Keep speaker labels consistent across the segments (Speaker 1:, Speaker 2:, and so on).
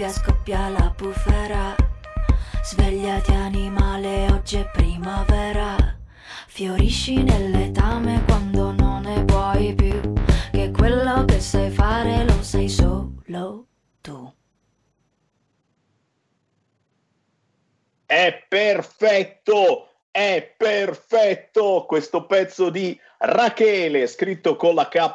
Speaker 1: Scoppia, scoppia la bufera Svegliati animale, oggi è primavera Fiorisci nell'etame quando non ne puoi più Che quello che sai fare lo sai solo tu
Speaker 2: È perfetto, è perfetto questo pezzo di Rachele, scritto con la K,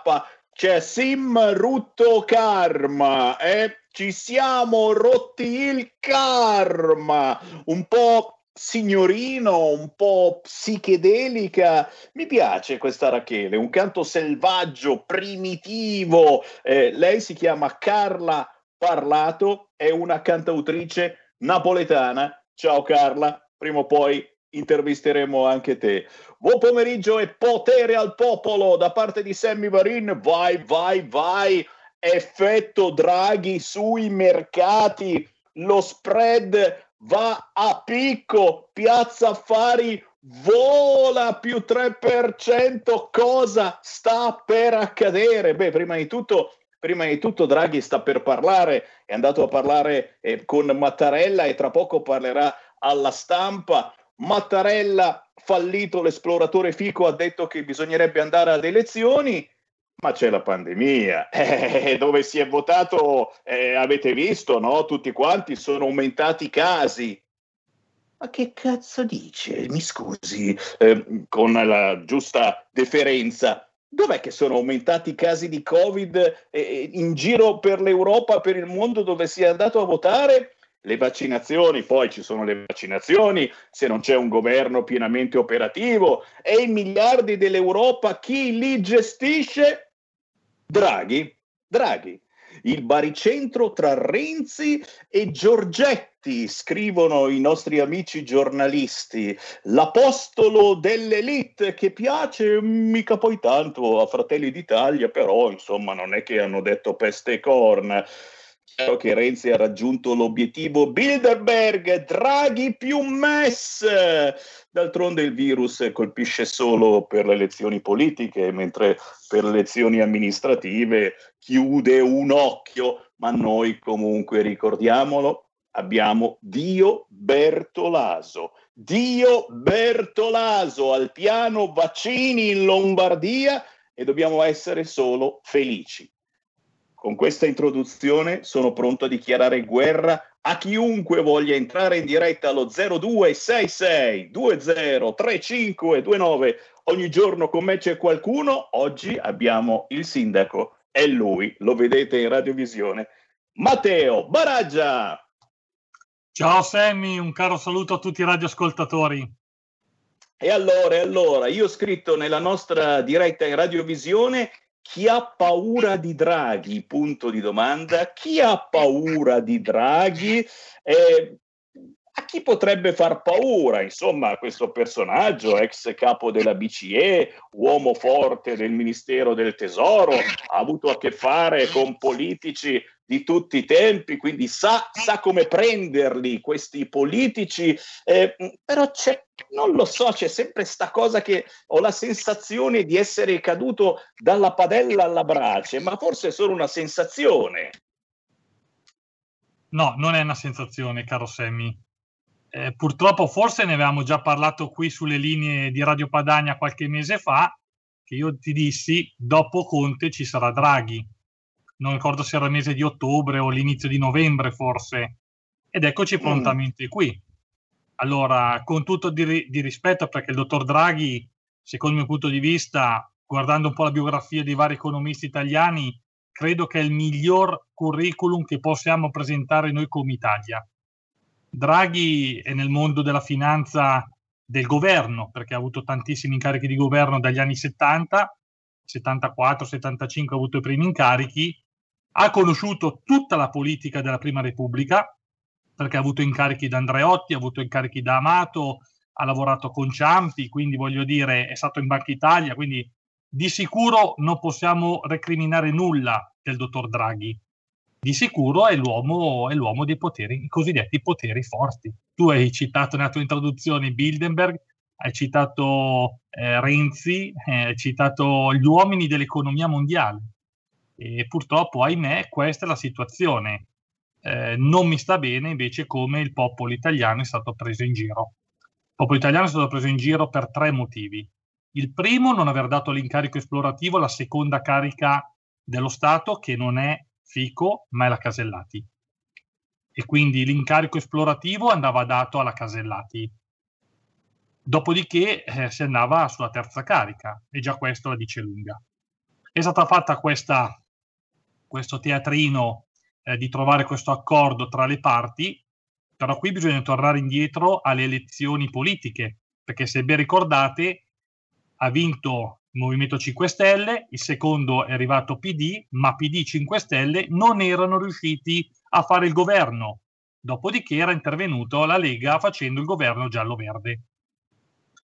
Speaker 2: c'è Sim Rutto Karma, eh? Ci siamo rotti il karma, un po' signorino, un po' psichedelica. Mi piace questa Rachele, un canto selvaggio, primitivo. Eh, lei si chiama Carla Parlato, è una cantautrice napoletana. Ciao Carla, prima o poi intervisteremo anche te. Buon pomeriggio e potere al popolo da parte di Sammy Varin. Vai, vai, vai. Effetto Draghi sui mercati. Lo spread va a picco. Piazza Affari vola più 3%. Cosa sta per accadere? Beh, prima di tutto prima di tutto Draghi sta per parlare, è andato a parlare eh, con Mattarella e tra poco parlerà alla stampa. Mattarella, fallito l'esploratore Fico, ha detto che bisognerebbe andare ad elezioni, ma c'è la pandemia, eh, dove si è votato, eh, avete visto, no? Tutti quanti sono aumentati i casi. Ma che cazzo dice? Mi scusi, eh, con la giusta deferenza. Dov'è che sono aumentati i casi di Covid eh, in giro per l'Europa, per il mondo dove si è andato a votare? Le vaccinazioni, poi ci sono le vaccinazioni, se non c'è un governo pienamente operativo e i miliardi dell'Europa, chi li gestisce? Draghi. Draghi. il baricentro tra Renzi e Giorgetti, scrivono i nostri amici giornalisti. L'apostolo dell'elite che piace mica poi tanto a Fratelli d'Italia, però insomma non è che hanno detto peste e corna che Renzi ha raggiunto l'obiettivo Bilderberg, Draghi più MES. D'altronde il virus colpisce solo per le elezioni politiche, mentre per le elezioni amministrative chiude un occhio, ma noi comunque ricordiamolo, abbiamo Dio Bertolaso. Dio Bertolaso al piano vaccini in Lombardia e dobbiamo essere solo felici. Con questa introduzione sono pronto a dichiarare guerra a chiunque voglia entrare in diretta allo 0266 203529. Ogni giorno con me c'è qualcuno. Oggi abbiamo il sindaco, è lui, lo vedete in radiovisione. Matteo Baraggia.
Speaker 3: Ciao Sammy, un caro saluto a tutti i radioascoltatori.
Speaker 2: E allora, e allora, io ho scritto nella nostra diretta in radiovisione chi ha paura di Draghi? Punto di domanda. Chi ha paura di Draghi? Eh, a chi potrebbe far paura? Insomma, questo personaggio, ex capo della BCE, uomo forte del Ministero del Tesoro, ha avuto a che fare con politici di tutti i tempi, quindi sa, sa come prenderli questi politici, eh, però c'è, non lo so, c'è sempre sta cosa che ho la sensazione di essere caduto dalla padella alla brace, ma forse è solo una sensazione.
Speaker 3: No, non è una sensazione, caro Semmi. Eh, purtroppo forse ne avevamo già parlato qui sulle linee di Radio Padania qualche mese fa, che io ti dissi, dopo Conte ci sarà Draghi non ricordo se era il mese di ottobre o l'inizio di novembre forse, ed eccoci mm. prontamente mm. qui. Allora, con tutto di, di, rispetto, perché il dottor Draghi, secondo il mio punto di vista, guardando un po' la biografia dei vari economisti italiani, credo che è il miglior curriculum che possiamo presentare noi come Italia. Draghi è nel mondo della finanza del governo, perché ha avuto tantissimi incarichi di governo dagli anni 70, 74, 75 ha avuto i primi incarichi, ha conosciuto tutta la politica della Prima Repubblica, perché ha avuto incarichi da Andreotti, ha avuto incarichi da Amato, ha lavorato con Ciampi, quindi voglio dire è stato in Banca Italia, quindi di sicuro non possiamo recriminare nulla del dottor Draghi. Di sicuro è l'uomo, è l'uomo dei poteri, i cosiddetti poteri forti. Tu hai citato nella tua introduzione Bildenberg, hai citato eh, Renzi, eh, hai citato gli uomini dell'economia mondiale. E purtroppo, ahimè, questa è la situazione. Eh, non mi sta bene invece come il popolo italiano è stato preso in giro. Il popolo italiano è stato preso in giro per tre motivi. Il primo, non aver dato l'incarico esplorativo alla seconda carica dello Stato, che non è Fico, ma è la Casellati. E quindi l'incarico esplorativo andava dato alla Casellati. Dopodiché eh, si andava sulla terza carica, e già questo la dice lunga. È stata fatta questa questo teatrino eh, di trovare questo accordo tra le parti, però qui bisogna tornare indietro alle elezioni politiche, perché se ben ricordate ha vinto Movimento 5 Stelle, il secondo è arrivato PD, ma PD 5 Stelle non erano riusciti a fare il governo. Dopodiché era intervenuto la Lega facendo il governo giallo-verde.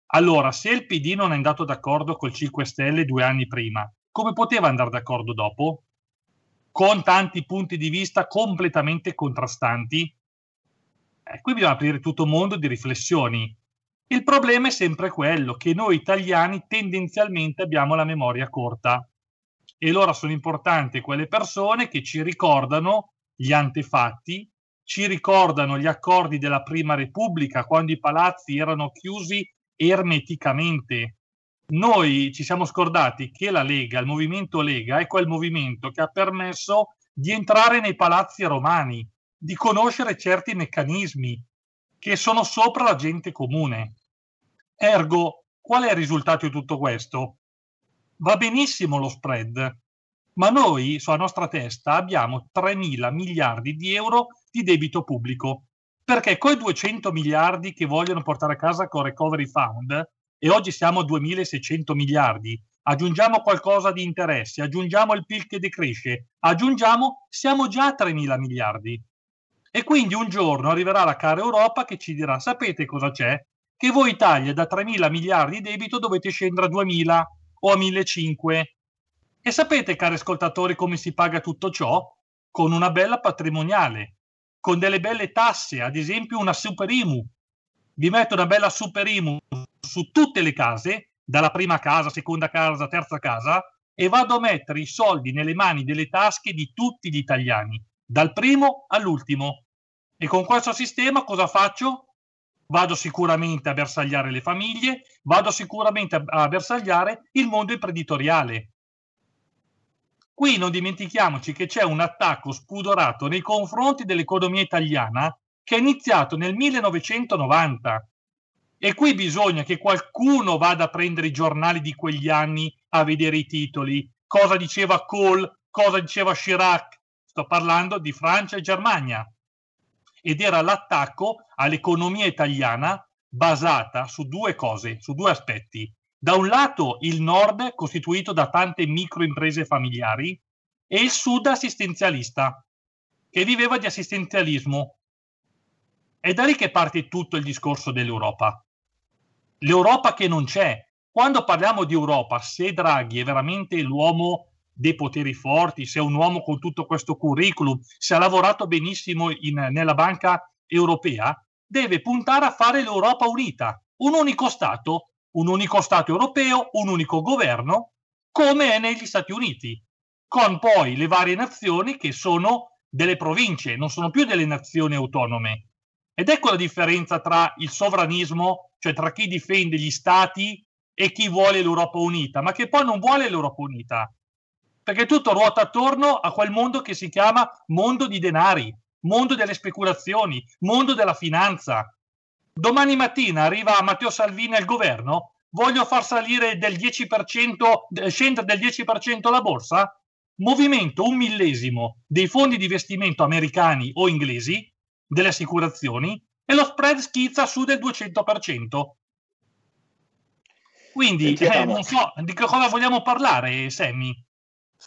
Speaker 3: Allora, se il PD non è andato d'accordo col 5 Stelle due anni prima, come poteva andare d'accordo dopo? con tanti punti di vista completamente contrastanti. Eh, qui bisogna aprire tutto un mondo di riflessioni. Il problema è sempre quello che noi italiani tendenzialmente abbiamo la memoria corta e allora sono importanti quelle persone che ci ricordano gli antefatti, ci ricordano gli accordi della Prima Repubblica quando i palazzi erano chiusi ermeticamente noi ci siamo scordati che la Lega, il movimento Lega, è quel movimento che ha permesso di entrare nei palazzi romani, di conoscere certi meccanismi che sono sopra la gente comune. Ergo, qual è il risultato di tutto questo? Va benissimo lo spread, ma noi sulla nostra testa abbiamo 3 mila miliardi di euro di debito pubblico, perché quei 200 miliardi che vogliono portare a casa con Recovery Fund e oggi siamo a 2.600 miliardi, aggiungiamo qualcosa di interessi, aggiungiamo il PIL che decresce, aggiungiamo, siamo già a 3 mila miliardi. E quindi un giorno arriverà la cara Europa che ci dirà, sapete cosa c'è? Che voi Italia da 3 mila miliardi di debito dovete scendere a 2 mila o a 1.500. E sapete, cari ascoltatori, come si paga tutto ciò? Con una bella patrimoniale, con delle belle tasse, ad esempio una super IMU. Vi metto una bella super IMU su tutte le case, dalla prima casa, seconda casa, terza casa, e vado a mettere i soldi nelle mani delle tasche di tutti gli italiani, dal primo all'ultimo. E con questo sistema cosa faccio? Vado sicuramente a bersagliare le famiglie, vado sicuramente a bersagliare il mondo imprenditoriale. Qui non dimentichiamoci che c'è un attacco spudorato nei confronti dell'economia italiana che è iniziato nel 1990. E qui bisogna che qualcuno vada a prendere i giornali di quegli anni a vedere i titoli. Cosa diceva Kohl, cosa diceva Chirac. Sto parlando di Francia e Germania ed era l'attacco all'economia italiana basata su due cose, su due aspetti. Da un lato il nord costituito da tante microimprese familiari e il sud assistenzialista che viveva di assistenzialismo. È da lì che parte tutto il discorso dell'Europa. L'Europa che non c'è. Quando parliamo di Europa, se Draghi è veramente l'uomo dei poteri forti, se è un uomo con tutto questo curriculum, se ha lavorato benissimo in, nella banca europea, deve puntare a fare l'Europa unita, un unico Stato, un unico Stato europeo, un unico governo, come è negli Stati Uniti, con poi le varie nazioni che sono delle province, non sono più delle nazioni autonome. Ed ecco la differenza tra il sovranismo, cioè tra chi difende gli stati e chi vuole l'Europa unita, ma che poi non vuole l'Europa unita, perché tutto ruota attorno a quel mondo che si chiama mondo di denari, mondo delle speculazioni, mondo della finanza. Domani mattina arriva Matteo Salvini al governo, voglio far salire del 10%, scendere del 10% la borsa? Movimento un millesimo dei fondi di investimento americani o inglesi, delle assicurazioni, e lo spread schizza su del 200%. Quindi eh, non so di che cosa vogliamo parlare, Sammy.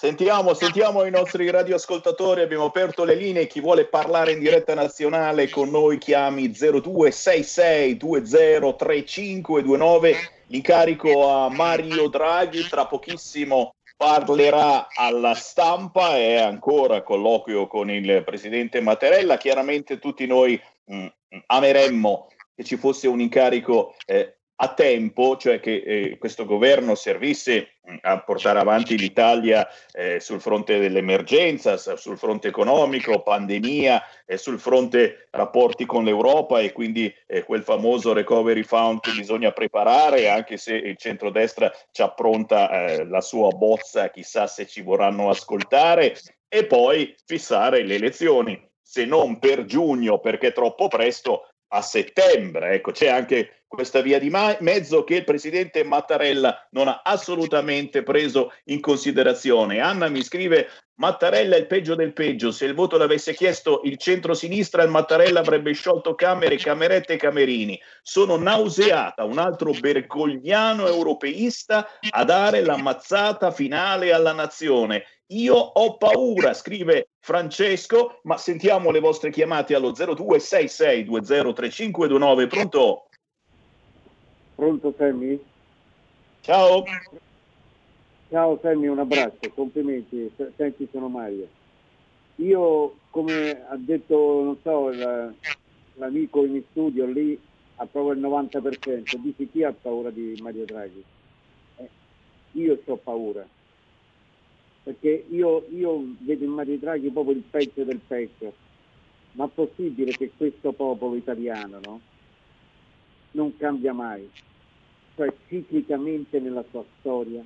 Speaker 2: Sentiamo, sentiamo i nostri radioascoltatori, abbiamo aperto le linee, chi vuole parlare in diretta nazionale con noi chiami 0266203529, l'incarico a Mario Draghi, tra pochissimo parlerà alla stampa, è ancora colloquio con il presidente Mattarella, chiaramente tutti noi mh, mm, ameremmo che ci fosse un incarico eh, a tempo, cioè che eh, questo governo servisse mm, a portare avanti l'Italia eh, sul fronte dell'emergenza, sul fronte economico, pandemia, eh, sul fronte rapporti con l'Europa e quindi eh, quel famoso recovery fund che bisogna preparare, anche se il centrodestra ci appronta eh, la sua bozza, chissà se ci vorranno ascoltare, e poi fissare le elezioni, se non per giugno perché è troppo presto, a settembre. Ecco, c'è anche questa via di mezzo che il presidente Mattarella non ha assolutamente preso in considerazione. Anna mi scrive: Mattarella è il peggio del peggio. Se il voto l'avesse chiesto il centro-sinistra, il Mattarella avrebbe sciolto Camere, Camerette e Camerini. Sono nauseata, un altro bergogliano europeista a dare la mazzata finale alla nazione. Io ho paura, scrive Francesco, ma sentiamo le vostre chiamate allo 0266203529. Pronto?
Speaker 4: Pronto Sammy?
Speaker 2: Ciao.
Speaker 4: Ciao Sammy, un abbraccio, complimenti. Senti, sono Mario. Io, come ha detto, non so, l'amico in studio lì, approvo il 90%. Dici chi ha paura di Mario Draghi? Eh, io ho paura perché io, io vedo in Mario Draghi proprio il peggio del peggio. Ma è possibile che questo popolo italiano no, non cambia mai? Cioè ciclicamente nella sua storia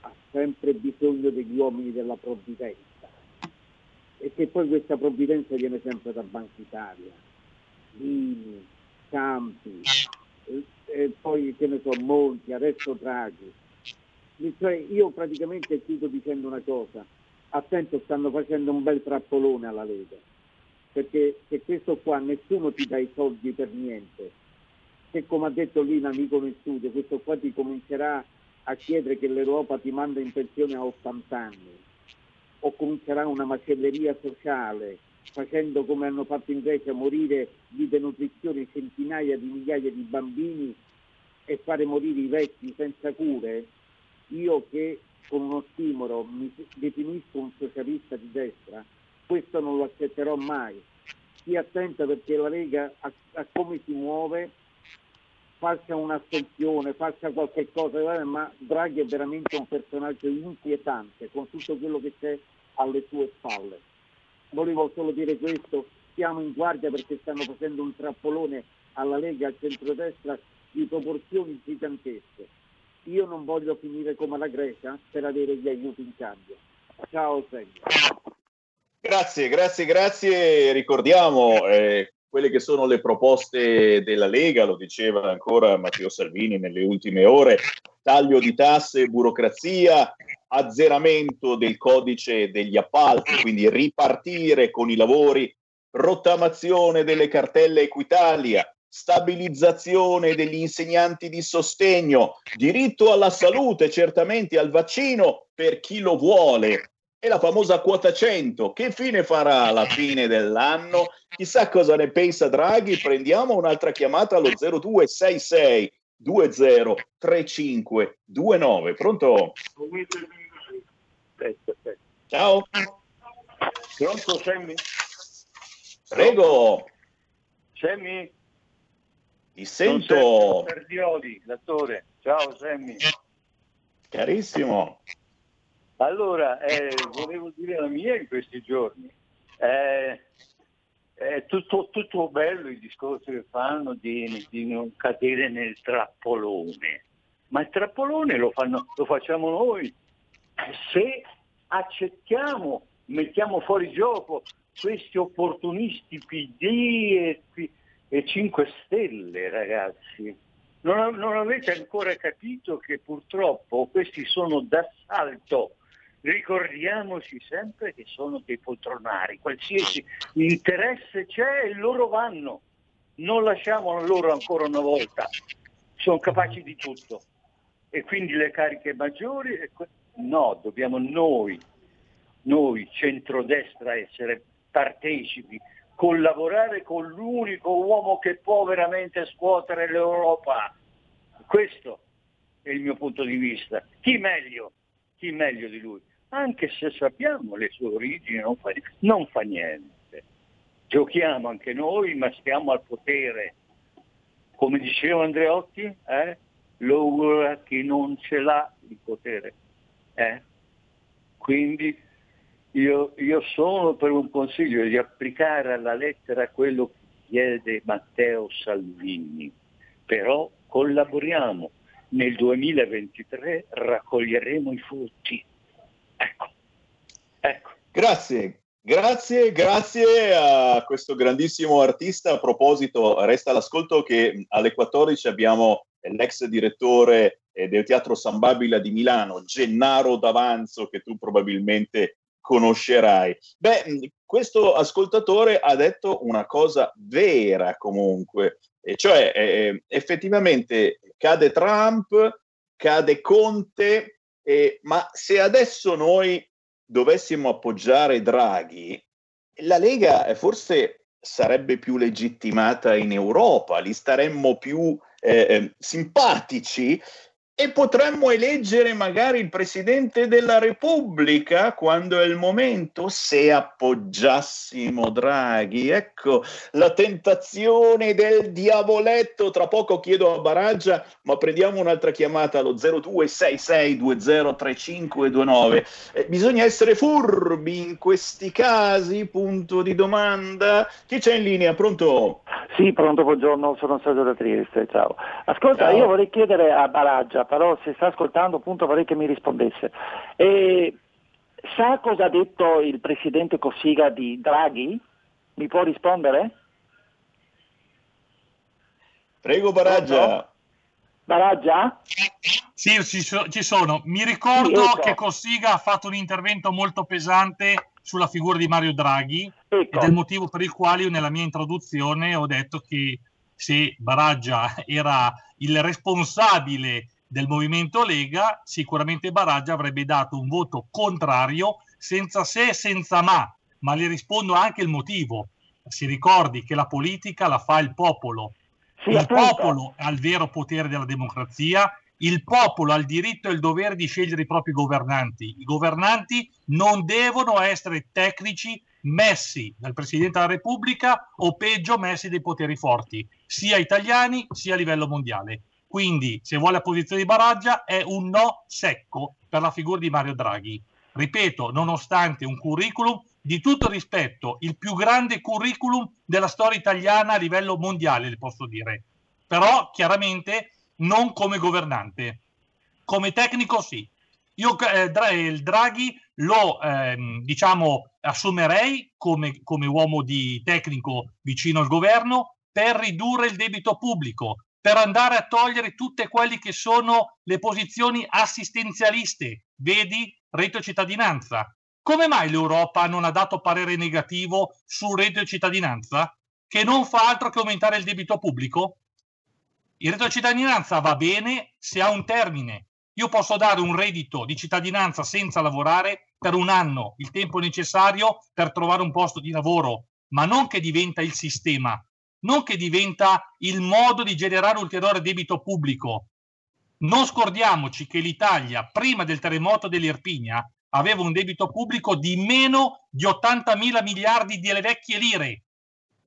Speaker 4: ha sempre bisogno degli uomini della provvidenza. E che poi questa provvidenza viene sempre da Banca Italia, Lini, Campi, e, e poi che ne so, Monti, adesso Draghi. Cioè, io praticamente chiudo dicendo una cosa, attento stanno facendo un bel trappolone alla Lega, perché se questo qua nessuno ti dà i soldi per niente, se come ha detto lì un amico nel studio, questo qua ti comincerà a chiedere che l'Europa ti manda in pensione a 80 anni o comincerà una macelleria sociale facendo come hanno fatto in Grecia morire di denutrizione centinaia di migliaia di bambini e fare morire i vecchi senza cure, io che con uno stimolo mi definisco un socialista di destra, questo non lo accetterò mai. Stia attenta perché la Lega a, a come si muove faccia un'astensione, faccia qualche cosa, ma Draghi è veramente un personaggio inquietante con tutto quello che c'è alle sue spalle. Volevo solo dire questo, siamo in guardia perché stanno facendo un trappolone alla Lega, al centrodestra di proporzioni gigantesche. Io non voglio finire come la Grecia per avere gli aiuti in cambio. Ciao Sergio.
Speaker 2: Grazie, grazie, grazie. Ricordiamo eh, quelle che sono le proposte della Lega, lo diceva ancora Matteo Salvini nelle ultime ore, taglio di tasse burocrazia, azzeramento del codice degli appalti, quindi ripartire con i lavori, rottamazione delle cartelle Equitalia, stabilizzazione degli insegnanti di sostegno, diritto alla salute, certamente al vaccino per chi lo vuole. E la famosa quota 100, che fine farà alla fine dell'anno? Chissà cosa ne pensa Draghi. Prendiamo un'altra chiamata allo 0266 203529. Pronto? Ciao.
Speaker 5: Pronto Sammy?
Speaker 2: Prego.
Speaker 5: Sammy?
Speaker 2: Ti sento.
Speaker 5: Perdioli, l'attore. Ciao Sammy.
Speaker 2: Carissimo.
Speaker 5: Allora, eh, volevo dire la mia in questi giorni. Eh, è tutto, tutto, bello i discorsi che fanno di, di, non cadere nel trappolone, ma il trappolone lo, fanno, lo facciamo noi se accettiamo, mettiamo fuori gioco questi opportunisti PD e, e 5 Stelle, ragazzi. Non, non avete ancora capito che purtroppo questi sono d'assalto ricordiamoci sempre che sono dei poltronari, qualsiasi interesse c'è loro vanno, non lasciamo loro ancora una volta, sono capaci di tutto e quindi le cariche maggiori, no, dobbiamo noi, noi centrodestra essere partecipi, collaborare con l'unico uomo che può veramente scuotere l'Europa. Questo è il mio punto di vista. Chi meglio? Chi meglio di lui? Anche se sappiamo le sue origini, non fa, non fa niente. Giochiamo anche noi, ma stiamo al potere. Come diceva Andreotti, eh? l'ora che non ce l'ha il potere. Eh? Quindi io, io, sono per un consiglio di applicare alla lettera quello che chiede Matteo Salvini, però collaboriamo. Nel 2023 raccoglieremo i frutti.
Speaker 2: Grazie, Grazie, grazie a questo grandissimo artista. A proposito, resta l'ascolto che alle 14 abbiamo l'ex direttore eh, del Teatro San Babila di Milano, Gennaro D'Avanzo, che tu probabilmente conoscerai. Beh, questo ascoltatore ha detto una cosa vera comunque, e cioè eh, effettivamente cade Trump, cade Conte, eh, ma se adesso noi dovessimo appoggiare Draghi, la Lega forse sarebbe più legittimata in Europa, li staremmo più eh, eh simpatici e potremmo eleggere magari il Presidente della Repubblica quando è il momento, se appoggiassimo Draghi. Ecco la tentazione del diavoletto. Tra poco chiedo a Baraggia, ma prendiamo un'altra chiamata allo 0266203529. Eh, bisogna essere furbi in questi casi, punto di domanda. Chi c'è in linea? Pronto?
Speaker 6: Sì, pronto, buongiorno, sono Sergio da Trieste, ciao. Ascolta, ciao. io vorrei chiedere a Baraggia, però se sta ascoltando appunto vorrei che mi rispondesse. E, sa cosa ha detto il presidente Cossiga di Draghi? Mi può rispondere?
Speaker 2: Prego Baraggia.
Speaker 6: Baraggia?
Speaker 3: Sì, ci sono. Mi ricordo sì, ecco. che Cossiga ha fatto un intervento molto pesante sulla figura di Mario Draghi ecco. ed è il motivo per il quale io nella mia introduzione ho detto che se Baraggia era il responsabile del movimento Lega, sicuramente Baraggia avrebbe dato un voto contrario senza se e senza ma, ma le rispondo anche il motivo. Si ricordi che la politica la fa il popolo.
Speaker 6: Sì,
Speaker 3: il
Speaker 6: appunto.
Speaker 3: popolo ha il vero potere della democrazia, il popolo ha il diritto e il dovere di scegliere i propri governanti. I governanti non devono essere tecnici messi dal Presidente della Repubblica o peggio messi dai poteri forti, sia italiani sia a livello mondiale. Quindi, se vuole la posizione di Baraggia, è un no secco per la figura di Mario Draghi. Ripeto, nonostante un curriculum di tutto rispetto, il più grande curriculum della storia italiana a livello mondiale, le posso dire. Però, chiaramente, non come governante. Come tecnico, sì. Io eh, Dra- il Draghi lo ehm, diciamo assumerei come, come uomo di tecnico vicino al governo per ridurre il debito pubblico, per andare a togliere tutte quelle che sono le posizioni assistenzialiste, vedi reddito cittadinanza. Come mai l'Europa non ha dato parere negativo sul reddito cittadinanza, che non fa altro che aumentare il debito pubblico? Il reddito cittadinanza va bene se ha un termine. Io posso dare un reddito di cittadinanza senza lavorare per un anno, il tempo necessario per trovare un posto di lavoro, ma non che diventa il sistema, non che diventa il modo di generare ulteriore debito pubblico. Non scordiamoci che l'Italia, prima del terremoto dell'Irpinia, aveva un debito pubblico di meno di 80 mila miliardi delle vecchie lire.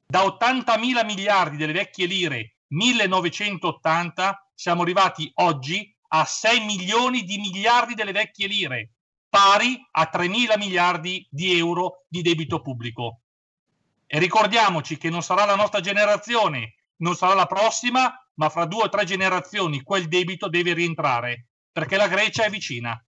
Speaker 3: Da 80 mila miliardi delle vecchie lire 1980 siamo arrivati oggi a 6 milioni di miliardi delle vecchie lire, pari a 3 mila miliardi di euro di debito pubblico. E ricordiamoci che non sarà la nostra generazione, non sarà la prossima, ma fra due o tre generazioni quel debito deve rientrare, perché la Grecia è vicina.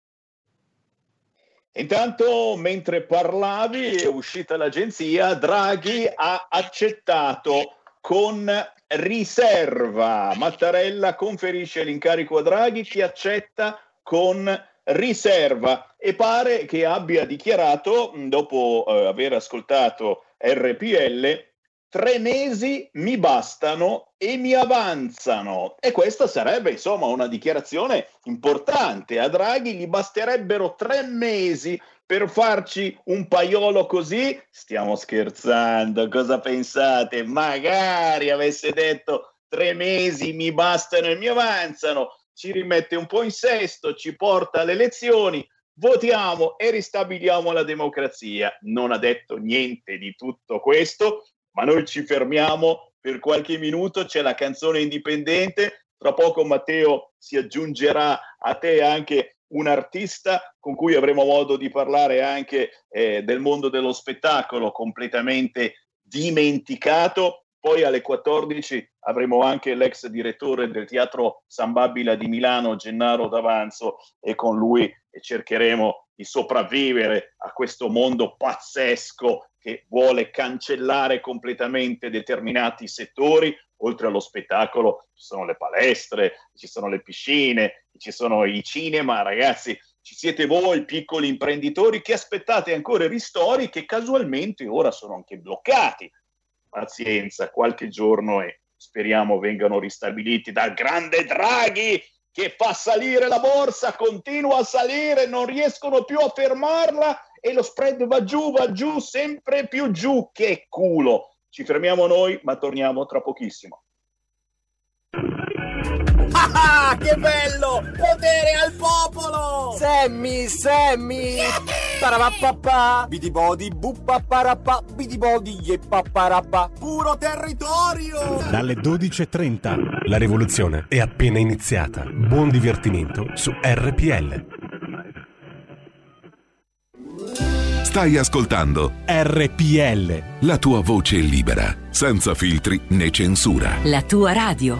Speaker 2: Intanto, mentre parlavi, è uscita l'agenzia, Draghi ha accettato con riserva. Mattarella conferisce l'incarico a Draghi che accetta con riserva e pare che abbia dichiarato, dopo eh, aver ascoltato RPL, tre mesi mi bastano e mi avanzano. E questa sarebbe insomma una dichiarazione importante. A Draghi gli basterebbero tre mesi per farci un paiolo così? Stiamo scherzando, cosa pensate? Magari avesse detto tre mesi mi bastano e mi avanzano, ci rimette un po' in sesto, ci porta alle elezioni, votiamo e ristabiliamo la democrazia. Non ha detto niente di tutto questo, ma noi ci fermiamo per qualche minuto, c'è la canzone indipendente, tra poco Matteo si aggiungerà a te anche un artista con cui avremo modo di parlare anche eh, del mondo dello spettacolo completamente dimenticato. Poi alle 14 avremo anche l'ex direttore del Teatro San Babila di Milano, Gennaro D'Avanzo, e con lui cercheremo di sopravvivere a questo mondo pazzesco che vuole cancellare completamente determinati settori. Oltre allo spettacolo ci sono le palestre, ci sono le piscine, ci sono i cinema, ragazzi. Ci siete voi, piccoli imprenditori, che aspettate ancora i ristori che casualmente ora sono anche bloccati. Pazienza, qualche giorno e speriamo vengano ristabiliti dal grande Draghi che fa salire la borsa, continua a salire, non riescono più a fermarla e lo spread va giù, va giù, sempre più giù. Che culo! Ci fermiamo noi, ma torniamo tra pochissimo.
Speaker 7: Ah, che bello! Potere al popolo!
Speaker 8: Sammy, Sammy! Parapapà! Bidibodi, buppaparapà, bidibodi, yeppapparapà!
Speaker 7: Puro territorio!
Speaker 9: Dalle 12.30 la rivoluzione è appena iniziata. Buon divertimento su RPL.
Speaker 10: Stai ascoltando
Speaker 9: RPL.
Speaker 10: la tua voce libera, senza filtri né censura.
Speaker 11: La tua radio.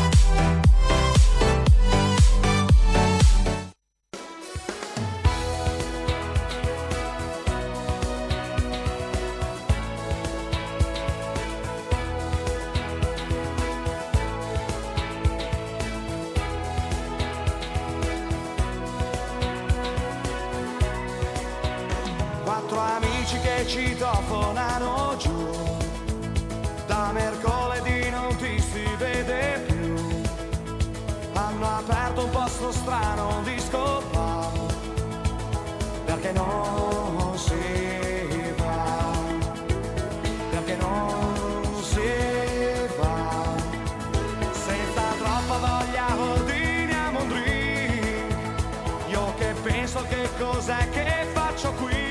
Speaker 12: so che cos'è che faccio qui.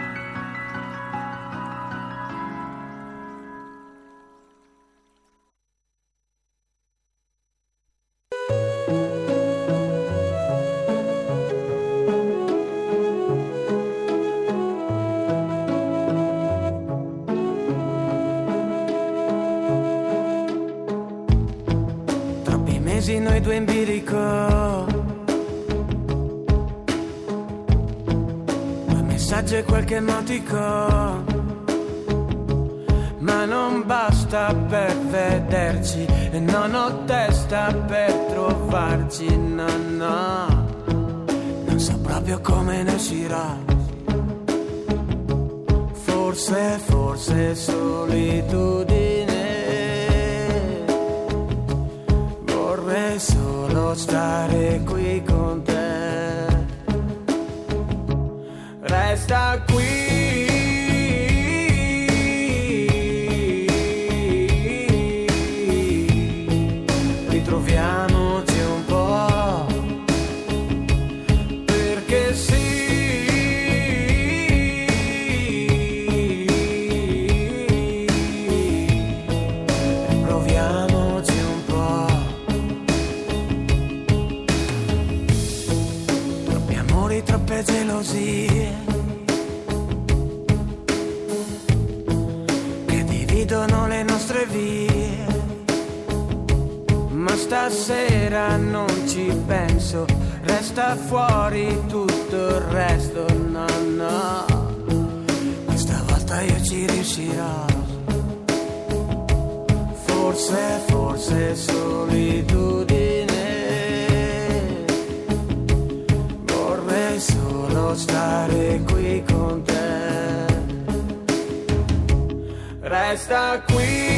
Speaker 12: Solitudine. Vorrei solo stare qui con te. Resta qui.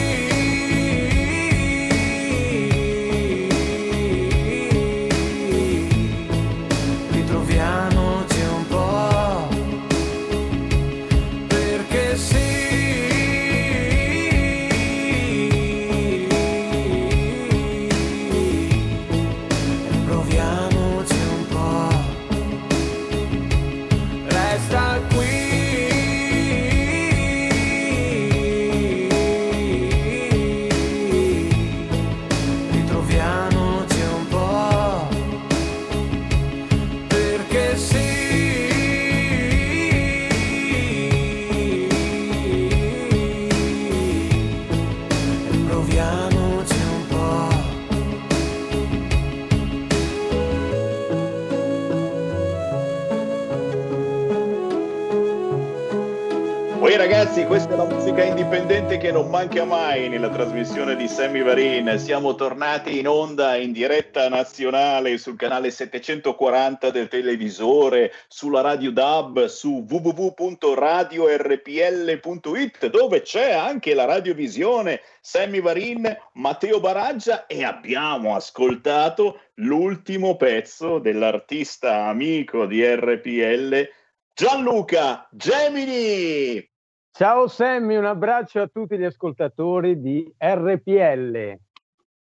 Speaker 2: Musica indipendente che non manca mai nella trasmissione di Sammy Varin. Siamo tornati in onda in diretta nazionale sul canale 740 del televisore, sulla Radio DAB, su www.radiorpl.it dove c'è anche la radiovisione Sammy Varin, Matteo Baraggia e abbiamo ascoltato l'ultimo pezzo dell'artista amico di RPL Gianluca Gemini.
Speaker 13: Ciao Sammy, un abbraccio a tutti gli ascoltatori di RPL.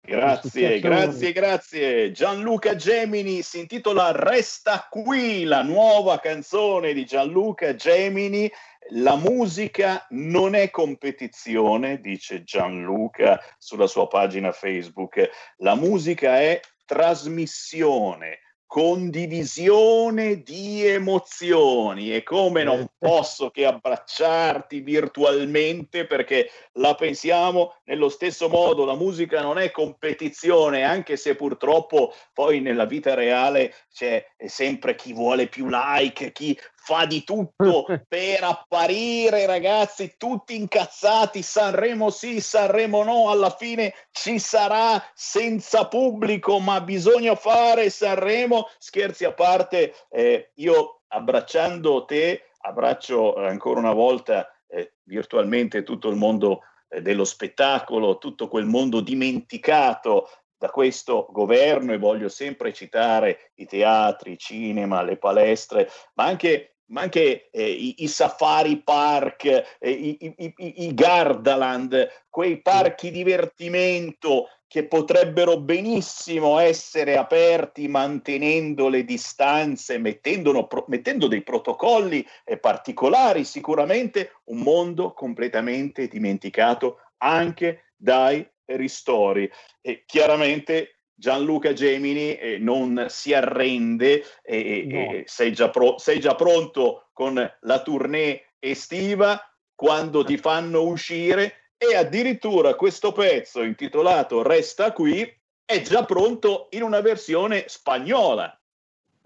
Speaker 2: Grazie, grazie, grazie. Gianluca Gemini si intitola Resta qui, la nuova canzone di Gianluca Gemini. La musica non è competizione, dice Gianluca sulla sua pagina Facebook. La musica è trasmissione, condivisione di emozioni. E come non posso che abbracciarti virtualmente perché la pensiamo nello stesso modo, la musica non è competizione, anche se purtroppo poi nella vita reale c'è sempre chi vuole più like, chi fa di tutto per apparire, ragazzi, tutti incazzati, Sanremo sì, Sanremo no, alla fine ci sarà senza pubblico, ma bisogna fare Sanremo, scherzi a parte, eh, io abbracciando te, abbraccio ancora una volta eh, virtualmente tutto il mondo eh, dello spettacolo, tutto quel mondo dimenticato da questo governo. E voglio sempre citare i teatri, i cinema, le palestre, ma anche ma anche eh, i, i, safari park, eh, i, i, i, Gardaland, quei parchi divertimento che potrebbero benissimo essere aperti mantenendo le distanze, mettendo, mettendo dei protocolli eh, particolari, sicuramente un mondo completamente dimenticato anche dai ristori. E chiaramente Gianluca Gemini eh, non si arrende e no. eh, sei, già pro- sei già pronto con la tournée estiva quando ti fanno uscire e addirittura questo pezzo intitolato Resta qui è già pronto in una versione spagnola.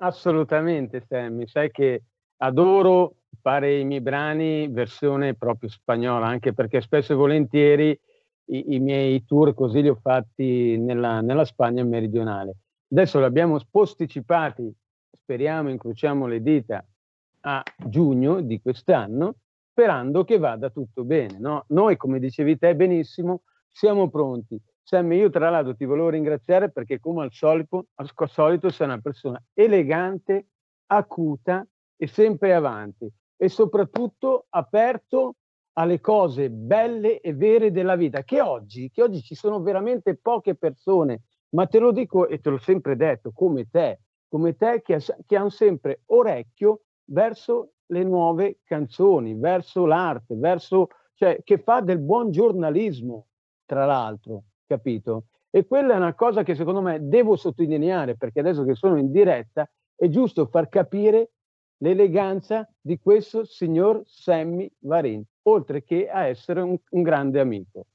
Speaker 13: Assolutamente, Sammy, sai che adoro fare i miei brani versione proprio spagnola, anche perché spesso e volentieri i, i miei tour così li ho fatti nella, nella, Spagna meridionale. Adesso li abbiamo posticipati speriamo, incrociamo le dita, a giugno di quest'anno, sperando che vada tutto bene. No? Noi, come dicevi te benissimo, siamo pronti. Sam, io tra l'altro ti volevo ringraziare perché come al solito, al solito sei una persona elegante, acuta e sempre avanti e soprattutto aperto alle cose belle e vere della vita, che oggi, che oggi ci sono veramente poche persone, ma te lo dico e te l'ho sempre detto, come te, come te che, che hanno sempre orecchio verso le nuove canzoni, verso l'arte, verso, cioè, che fa del buon giornalismo, tra l'altro capito? E quella è una cosa che secondo me devo sottolineare perché adesso che sono in diretta è giusto far capire l'eleganza di questo signor Sammy Varin, oltre che a essere un, un grande amico.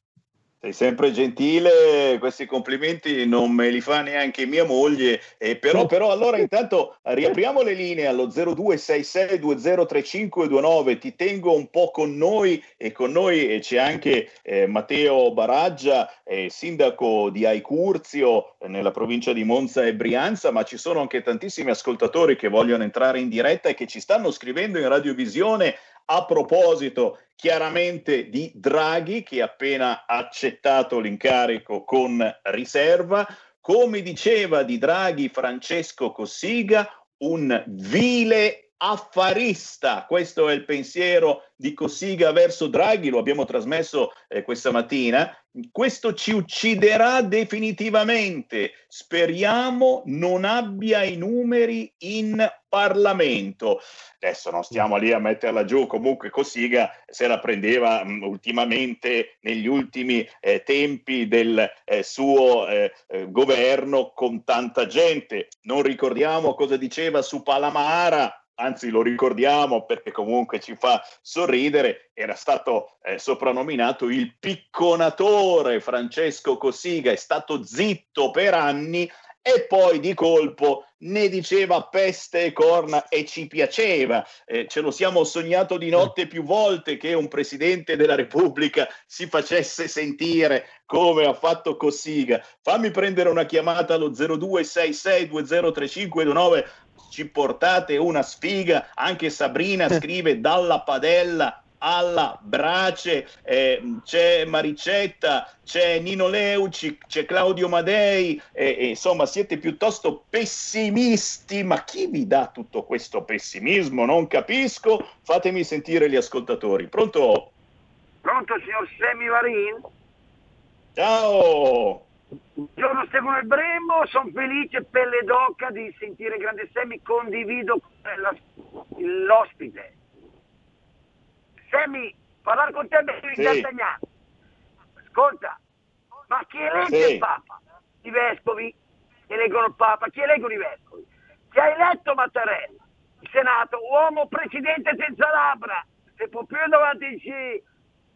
Speaker 2: Sei sempre gentile, questi complimenti non me li fa neanche mia moglie, eh, però, però allora intanto riapriamo le linee allo 0266203529, ti tengo un po' con noi e con noi c'è anche eh, Matteo Baraggia, eh, sindaco di Aicurzio nella provincia di Monza e Brianza, ma ci sono anche tantissimi ascoltatori che vogliono entrare in diretta e che ci stanno scrivendo in radiovisione a proposito chiaramente di Draghi che ha appena accettato l'incarico con riserva. Come diceva di Draghi Francesco Cossiga, un vile affarista. Questo è il pensiero di Cossiga verso Draghi, lo abbiamo trasmesso eh, questa mattina. Questo ci ucciderà definitivamente. Speriamo non abbia i numeri in Parlamento. Adesso non stiamo lì a metterla giù, comunque Cossiga se la prendeva mh, ultimamente negli ultimi eh, tempi del eh, suo eh, eh governo con tanta gente. Non ricordiamo cosa diceva su Palamara, anzi lo ricordiamo perché comunque ci fa sorridere, era stato eh, soprannominato il picconatore Francesco Cossiga, è stato zitto per anni e poi di colpo ne diceva peste e corna e ci piaceva. Eh, ce lo siamo sognato di notte più volte che un presidente della Repubblica si facesse sentire come ha fatto Cossiga. Fammi prendere una chiamata allo 0266203529 ci portate una sfiga. Anche Sabrina scrive dalla padella alla brace, eh, c'è Maricetta, c'è Nino Leuci, c'è Claudio Madei, eh, eh, insomma siete piuttosto pessimisti, ma chi vi dà tutto questo pessimismo? Non capisco, fatemi sentire gli ascoltatori. Pronto?
Speaker 14: Pronto signor Semi Varin?
Speaker 2: Ciao!
Speaker 14: Buongiorno Stefano e Brembo, sono felice pelle d'oca di sentire Grande Semi, condivido l'ospite. Semi, parlare con te è sì. Castagnano. Ascolta, ma chi elegge sì. il Papa? I vescovi eleggono il Papa, chi eleggono i vescovi? Chi ha eletto Mattarella? Il Senato, uomo presidente senza labbra, se può più davanti dici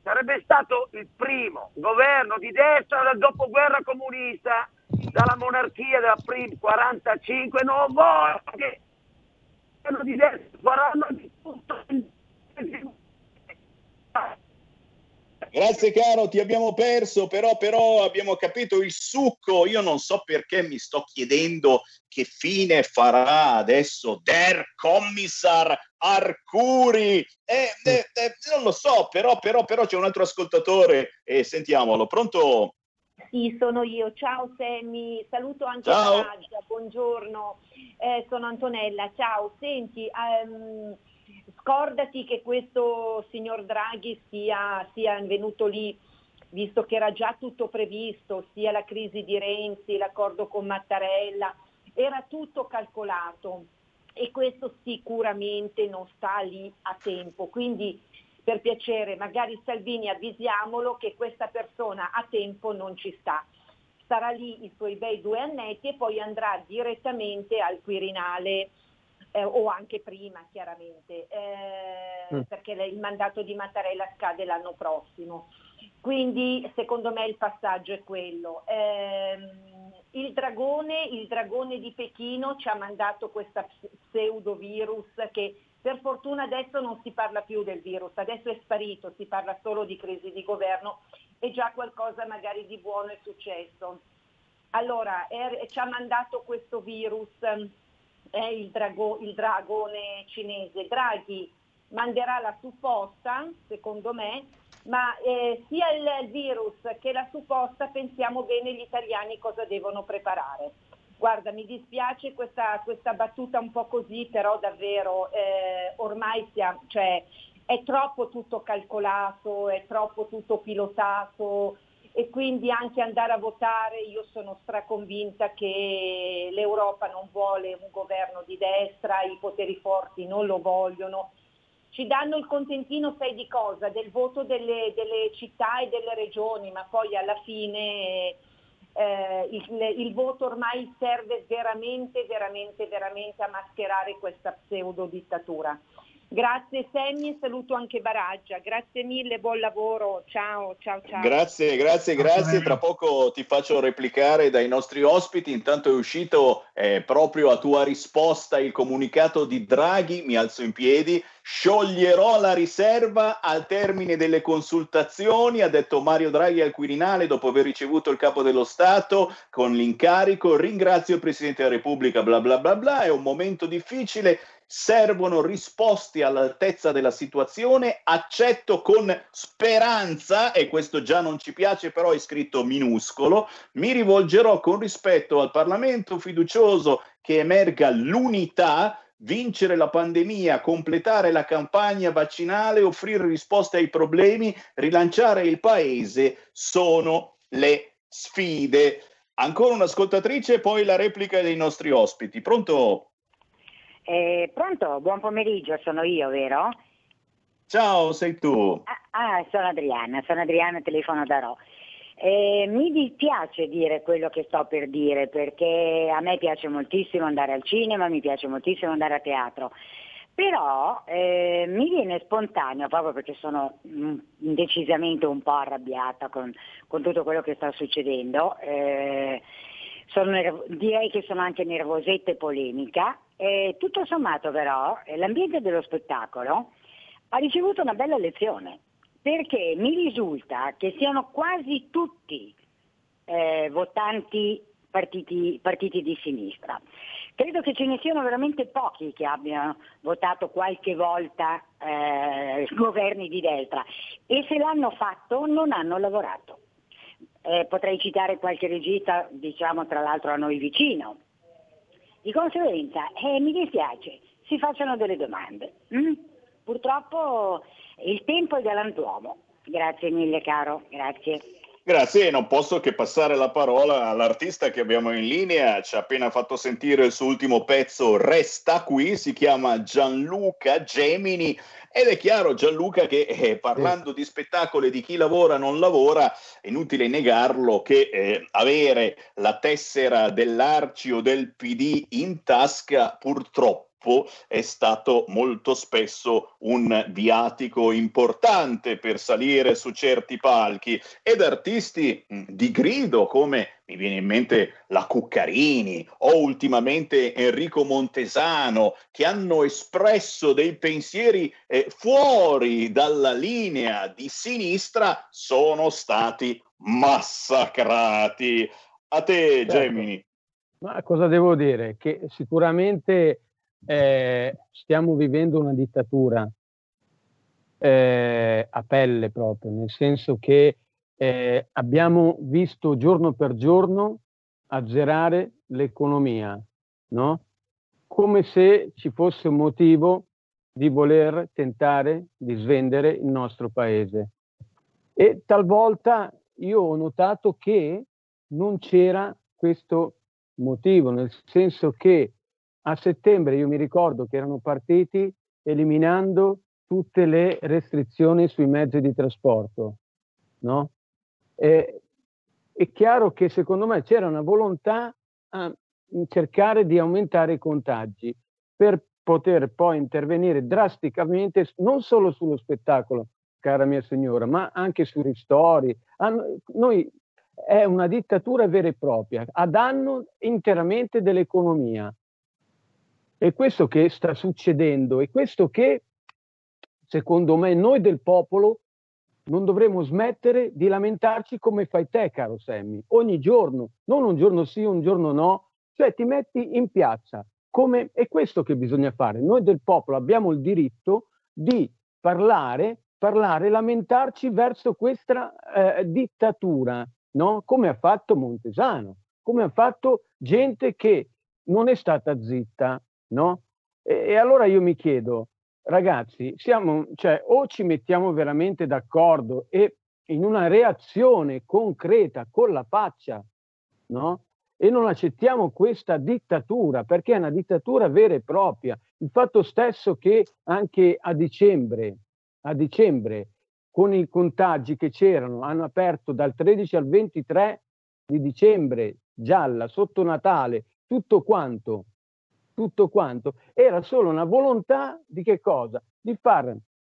Speaker 14: sarebbe stato il primo governo di destra dal dopoguerra comunista, dalla monarchia della PRIM 45, non voglio che di destra faranno di tutto.
Speaker 2: Grazie caro, ti abbiamo perso, però, però abbiamo capito il succo. Io non so perché mi sto chiedendo che fine farà adesso Der Kommissar Arcuri. Eh, eh, eh, non lo so, però, però, però c'è un altro ascoltatore e sentiamolo. Pronto?
Speaker 15: Sì, sono io. Ciao Sammy, saluto anche
Speaker 2: Ciao.
Speaker 15: Ragia, buongiorno. Eh, sono Antonella. Ciao, senti, um, scordati che questo signor Draghi sia, sia venuto lì visto che era già tutto previsto, sia la crisi di Renzi, l'accordo con Mattarella, era tutto calcolato e questo sicuramente non sta lì a tempo. Quindi per piacere, magari Salvini avvisiamolo che questa persona a tempo non ci sta. Starà lì i suoi bei due annetti e poi andrà direttamente al Quirinale eh, o anche prima chiaramente, eh, mm. perché il mandato di Mattarella scade l'anno prossimo. Quindi secondo me il passaggio è quello. Eh, il, dragone, il dragone di Pechino ci ha mandato questo pseudovirus che per fortuna adesso non si parla più del virus, adesso è sparito, si parla solo di crisi di governo e già qualcosa magari di buono è successo. Allora, er, ci ha mandato questo virus è il, drago, il dragone cinese. Draghi manderà la supposta, secondo me, ma eh, sia il virus che la supposta pensiamo bene gli italiani cosa devono preparare. Guarda, mi dispiace questa, questa battuta un po' così, però davvero eh, ormai siamo, cioè, è troppo tutto calcolato, è troppo tutto pilotato e quindi anche andare a votare io sono straconvinta che l'Europa non vuole un governo di destra, i poteri forti non lo vogliono. Ci danno il contentino, sai di cosa? Del voto delle, delle città e delle regioni, ma poi alla fine eh, il, il, voto ormai serve veramente, veramente, veramente a mascherare questa pseudo dittatura. Grazie Semmi e saluto anche Baraggia. Grazie mille, buon lavoro. Ciao, ciao, ciao.
Speaker 2: Grazie, grazie, grazie. Tra poco ti faccio replicare dai nostri ospiti. Intanto è uscito eh, proprio a tua risposta il comunicato di Draghi. Mi alzo in piedi. Scioglierò la riserva al termine delle consultazioni, ha detto Mario Draghi al Quirinale dopo aver ricevuto il capo dello Stato con l'incarico. Ringrazio il Presidente della Repubblica, bla bla bla bla. È un momento difficile servono risposte all'altezza della situazione, accetto con speranza, e questo già non ci piace, però è scritto minuscolo, mi rivolgerò con rispetto al Parlamento fiducioso che emerga l'unità vincere la pandemia, completare la campagna vaccinale, offrire risposte ai problemi, rilanciare il paese sono le sfide. Ancora un'ascoltatrice, poi la replica dei nostri ospiti. Pronto?
Speaker 16: Eh, pronto, buon pomeriggio, sono io, vero?
Speaker 2: Ciao, sei tu.
Speaker 16: Ah, ah sono Adriana, sono Adriana, telefono da Ro. Eh, mi dispiace dire quello che sto per dire perché a me piace moltissimo andare al cinema, mi piace moltissimo andare a teatro, però eh, mi viene spontaneo proprio perché sono mm, decisamente un po' arrabbiata con, con, tutto quello che sta succedendo. Eh, nerv- direi che sono anche nervosetta e polemica. Eh, tutto sommato però eh, l'ambiente dello spettacolo ha ricevuto una bella lezione perché mi risulta che siano quasi tutti eh, votanti partiti, partiti, di sinistra. Credo che ce ne siano veramente pochi che abbiano votato qualche volta eh, governi di destra e se l'hanno fatto non hanno lavorato. Eh, potrei citare qualche regista, diciamo tra l'altro a noi vicino. Di conseguenza, eh, mi dispiace, si facciano delle domande. Mm? Purtroppo il tempo è galantuomo. Grazie mille caro, grazie.
Speaker 2: Grazie, non posso che passare la parola all'artista che abbiamo in linea, ci ha appena fatto sentire il suo ultimo pezzo, Resta qui, si chiama Gianluca Gemini. Ed è chiaro Gianluca che eh, parlando di spettacolo e di chi lavora non lavora, è inutile negarlo che eh, avere la tessera dell'Arci o del PD in tasca purtroppo tempo è stato molto spesso un viatico importante per salire su certi palchi ed artisti di grido come mi viene in mente la Cuccarini o ultimamente Enrico Montesano che hanno espresso dei pensieri eh, fuori dalla linea di sinistra sono stati massacrati. A te, certo. Gemini.
Speaker 13: Ma cosa devo dire? Che sicuramente eh, stiamo vivendo una dittatura eh, a pelle proprio, nel senso che eh, abbiamo visto giorno per giorno azzerare l'economia, no? come se ci fosse un motivo di voler tentare di svendere il nostro paese. E talvolta io ho notato che non c'era questo motivo, nel senso che a settembre io mi ricordo che erano partiti eliminando tutte le restrizioni sui mezzi di trasporto. No? E, è chiaro che secondo me c'era una volontà a cercare di aumentare i contagi per poter poi intervenire drasticamente non solo sullo spettacolo, cara mia signora, ma anche sui ristori. Noi è una dittatura vera e propria, a danno interamente dell'economia. È questo che sta succedendo e questo che, secondo me, noi del popolo non dovremmo smettere di lamentarci come fai te, caro Sammy, ogni giorno, non un giorno sì, un giorno no, cioè ti metti in piazza, come è questo che bisogna fare. Noi del popolo abbiamo il diritto di parlare, parlare, lamentarci verso questa eh, dittatura, no? come ha fatto Montesano, come ha fatto gente che non è stata zitta. No? E, e allora io mi chiedo, ragazzi, siamo, cioè, o ci mettiamo veramente d'accordo e in una reazione concreta con la faccia, no? E non accettiamo questa dittatura, perché è una dittatura vera e propria. Il fatto stesso che anche a dicembre, a dicembre con i contagi che c'erano, hanno aperto dal 13 al 23 di dicembre, gialla, sotto Natale, tutto quanto, tutto quanto, era solo una volontà di che cosa? Di far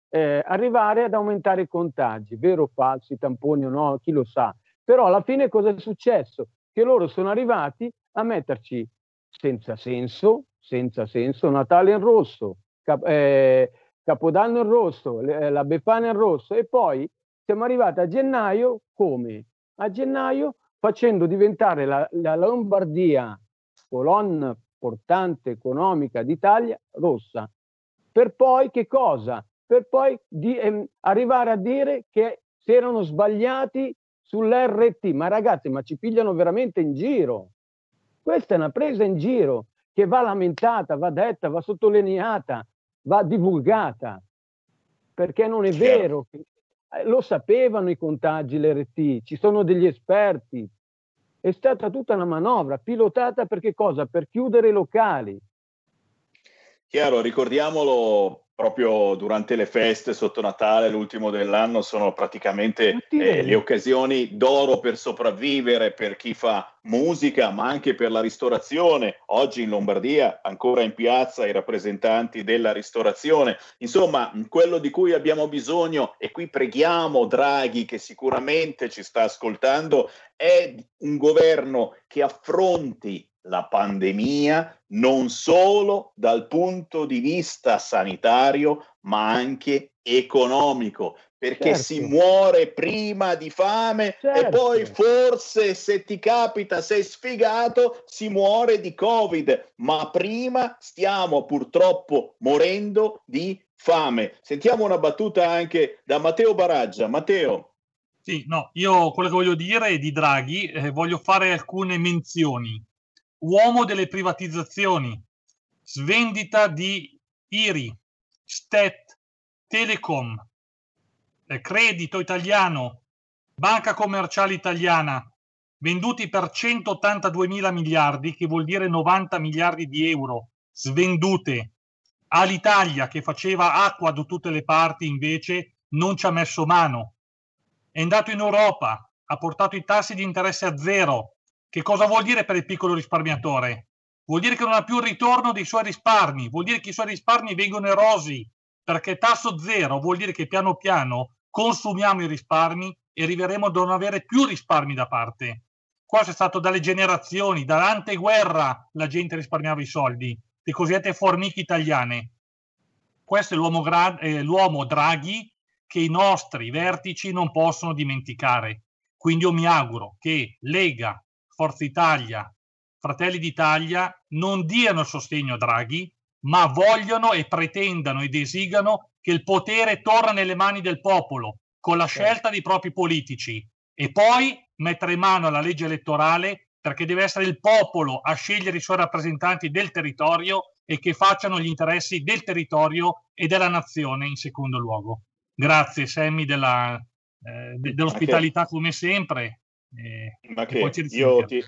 Speaker 13: eh, arrivare ad aumentare i contagi, vero o falsi, tamponi o no, chi lo sa. Però alla fine cosa è successo? Che loro sono arrivati a metterci senza senso, senza senso, Natale in rosso, cap- eh, Capodanno in rosso, eh, la Befana in rosso e poi siamo arrivati a gennaio come? A gennaio facendo diventare la, la Lombardia colonna portante economica d'Italia rossa. Per poi che cosa? Per poi di, ehm, arrivare a dire che si erano sbagliati sull'RT. Ma ragazzi, ma ci pigliano veramente in giro. Questa è una presa in giro che va lamentata, va detta, va sottolineata, va divulgata, perché non è vero. Eh, lo sapevano i contagi, l'RT, ci sono degli esperti. È stata tutta una manovra pilotata per che cosa? Per chiudere i locali.
Speaker 2: Chiaro, ricordiamolo proprio durante le feste sotto Natale, l'ultimo dell'anno, sono praticamente eh, le occasioni d'oro per sopravvivere per chi fa musica, ma anche per la ristorazione. Oggi in Lombardia ancora in piazza i rappresentanti della ristorazione. Insomma, quello di cui abbiamo bisogno, e qui preghiamo Draghi che sicuramente ci sta ascoltando, è un governo che affronti la pandemia non solo dal punto di vista sanitario, ma anche economico, perché certo. si muore prima di fame certo. e poi forse se ti capita, sei sfigato, si muore di Covid, ma prima stiamo purtroppo morendo di fame. Sentiamo una battuta anche da Matteo Baraggia. Matteo.
Speaker 3: Sì, no, io quello che voglio dire è di Draghi, eh, voglio fare alcune menzioni uomo delle privatizzazioni, svendita di IRI, STET, Telecom, Credito Italiano, Banca Commerciale Italiana, venduti per 182 mila miliardi, che vuol dire 90 miliardi di euro, svendute. All'Italia, che faceva acqua da tutte le parti, invece non ci ha messo mano. È andato in Europa, ha portato i tassi di interesse a zero, che cosa vuol dire per il piccolo risparmiatore? Vuol dire che non ha più il ritorno dei suoi risparmi, vuol dire che i suoi risparmi vengono erosi, perché tasso zero vuol dire che piano piano consumiamo i risparmi e arriveremo a non avere più risparmi da parte. Qua c'è stato dalle generazioni, dall'anteguerra la gente risparmiava i soldi, le cosiddette formiche italiane. Questo è l'uomo, eh, l'uomo Draghi che i nostri vertici non possono dimenticare. Quindi io mi auguro che Lega, Forza Italia, Fratelli d'Italia non diano sostegno a Draghi, ma vogliono e pretendano e desigano che il potere torna nelle mani del popolo con la scelta dei propri politici. E poi mettere in mano alla legge elettorale perché deve essere il popolo a scegliere i suoi rappresentanti del territorio e che facciano gli interessi del territorio e della nazione in secondo luogo. Grazie Sammy della, eh, de- dell'ospitalità come sempre
Speaker 2: eh, Ma che io ti,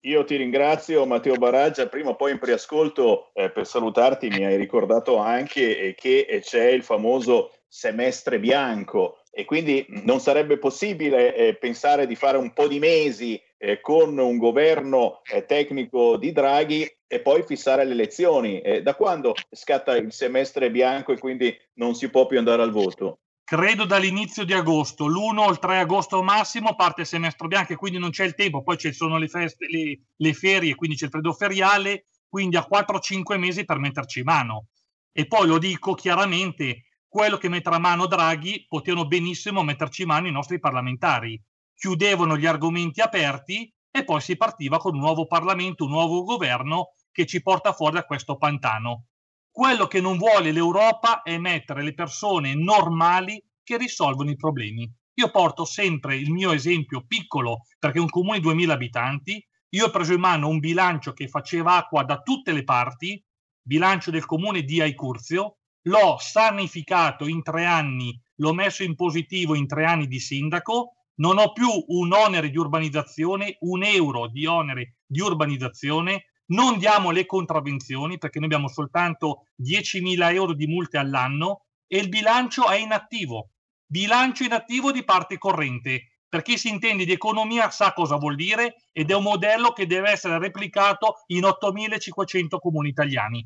Speaker 2: io ti, ringrazio Matteo Baraggia, prima o poi in preascolto eh, per salutarti mi hai ricordato anche eh, che eh, c'è il famoso semestre bianco e quindi non sarebbe possibile eh, pensare di fare un po' di mesi eh, con un governo tecnico di Draghi e poi fissare le elezioni. da quando scatta il semestre bianco e quindi non si può più andare al voto?
Speaker 3: Credo dall'inizio di agosto, l'1 o il 3 agosto massimo parte il semestre bianco e quindi non c'è il tempo, poi ci sono le feste, le, le ferie, quindi c'è il periodo feriale, quindi a 4-5 mesi per metterci mano. E poi lo dico chiaramente, quello che metterà mano Draghi potevano benissimo metterci mano i nostri parlamentari. Chiudevano gli argomenti aperti e poi si partiva con un nuovo Parlamento, un nuovo governo che ci porta fuori da questo pantano. Quello che non vuole l'Europa è mettere le persone normali che risolvono i problemi. Io porto sempre il mio esempio piccolo perché è un comune di 2000 abitanti. Io ho preso in mano un bilancio che faceva acqua da tutte le parti, bilancio del comune di Aicurzio, l'ho sanificato in tre anni, l'ho messo in positivo in tre anni di sindaco, non ho più un onere di urbanizzazione, un euro di onere di urbanizzazione, non diamo le contravvenzioni perché noi abbiamo soltanto 10.000 euro di multe all'anno e il bilancio è inattivo. Bilancio inattivo di parte corrente. Per chi si intende di economia sa cosa vuol dire ed è un modello che deve essere replicato in 8.500 comuni italiani.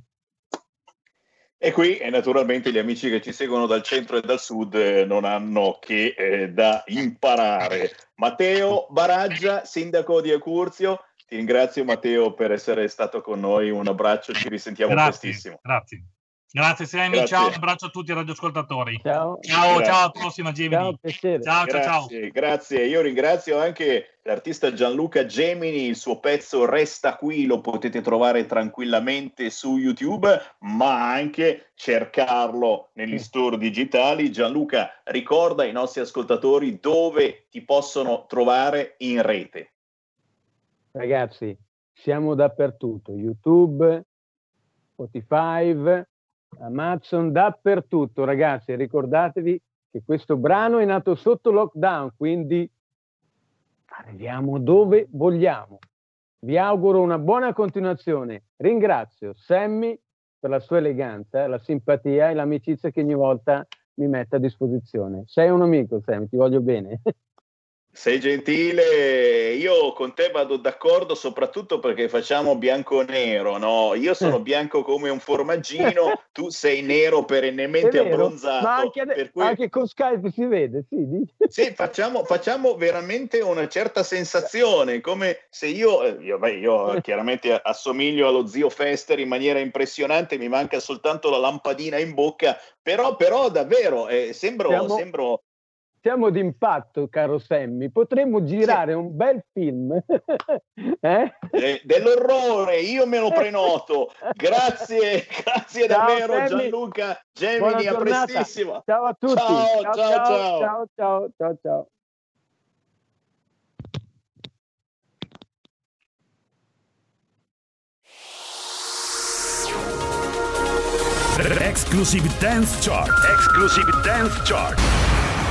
Speaker 2: E qui eh, naturalmente gli amici che ci seguono dal centro e dal sud eh, non hanno che eh, da imparare. Matteo Baraggia, sindaco di Acurzio, ti ringrazio Matteo per essere stato con noi, un abbraccio, ci risentiamo
Speaker 3: grazie,
Speaker 2: prestissimo.
Speaker 3: Grazie. Grazie Sammy,
Speaker 2: Grazie.
Speaker 3: ciao, un abbraccio a tutti i radioascoltatori.
Speaker 13: Ciao.
Speaker 3: Ciao,
Speaker 2: Grazie.
Speaker 3: ciao, alla prossima Gemini. Ciao, ciao, ciao.
Speaker 2: Grazie, grazie. Io ringrazio anche l'artista Gianluca Gemini, il suo pezzo Resta qui, lo potete trovare tranquillamente su YouTube, ma anche cercarlo negli store digitali. Gianluca, ricorda ai nostri ascoltatori dove ti possono trovare in rete.
Speaker 13: Ragazzi, siamo dappertutto, YouTube, Spotify, Amazon, dappertutto. Ragazzi, ricordatevi che questo brano è nato sotto lockdown, quindi arriviamo dove vogliamo. Vi auguro una buona continuazione. Ringrazio Sammy per la sua eleganza, la simpatia e l'amicizia che ogni volta mi mette a disposizione. Sei un amico, Sammy, ti voglio bene.
Speaker 2: Sei gentile, io con te vado d'accordo soprattutto perché facciamo bianco-nero, no? Io sono bianco come un formaggino, tu sei nero perennemente
Speaker 13: vero,
Speaker 2: abbronzato.
Speaker 13: ma anche,
Speaker 2: per cui-
Speaker 13: anche con Skype si vede, sì.
Speaker 2: Sì, facciamo, facciamo veramente una certa sensazione, come se io, eh, io, beh, io chiaramente assomiglio allo zio Fester in maniera impressionante, mi manca soltanto la lampadina in bocca, però, però davvero eh, sembro,
Speaker 13: Siamo-
Speaker 2: sembro
Speaker 13: Siamo d'impatto, caro Sammy. Potremmo girare un bel film. eh?
Speaker 2: eh, dell'orrore, io me lo prenoto. Grazie, grazie
Speaker 13: Ciao,
Speaker 2: davvero
Speaker 13: Sammy.
Speaker 2: Gianluca Gemini, a prestissimo.
Speaker 13: Ciao a tutti.
Speaker 2: Ciao, ciao, ciao.
Speaker 13: ciao, ciao, ciao, ciao.
Speaker 17: Exclusive Dance Chart. Exclusive Dance Chart.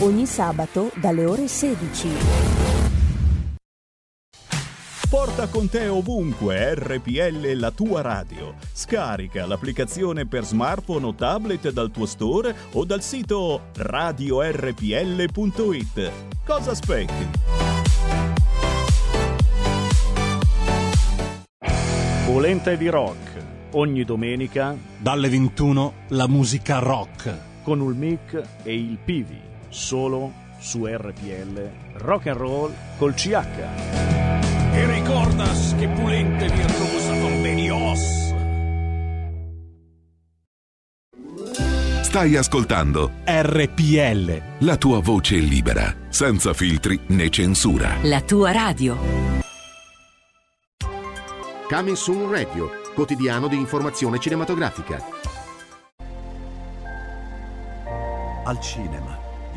Speaker 18: Ogni sabato dalle ore 16.
Speaker 11: Porta con te ovunque RPL la tua radio. Scarica l'applicazione per smartphone o tablet dal tuo store o dal sito radiorpl.it. Cosa aspetti?
Speaker 19: Polenta di rock. Ogni domenica
Speaker 9: Dalle 21 la musica rock.
Speaker 19: con il mic e il Pivi. Solo su RPL Rock and Roll col CH.
Speaker 17: E ricordas che pulente virtuosa convenios.
Speaker 10: Stai ascoltando
Speaker 9: RPL.
Speaker 10: la tua voce libera, senza filtri né censura.
Speaker 20: La tua radio.
Speaker 21: Coming Soon Radio, quotidiano di informazione cinematografica.
Speaker 22: Al cinema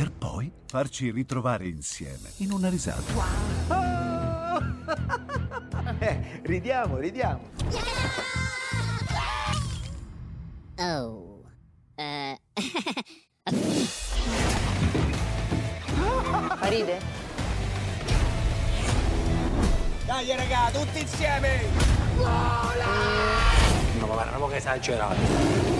Speaker 22: Per poi farci ritrovare insieme in una risata.
Speaker 23: Eh, ridiamo, ridiamo.
Speaker 24: Oh. Eh.
Speaker 25: Ride?
Speaker 23: Dai raga, tutti insieme!
Speaker 24: No, ma guarda, che esagerato.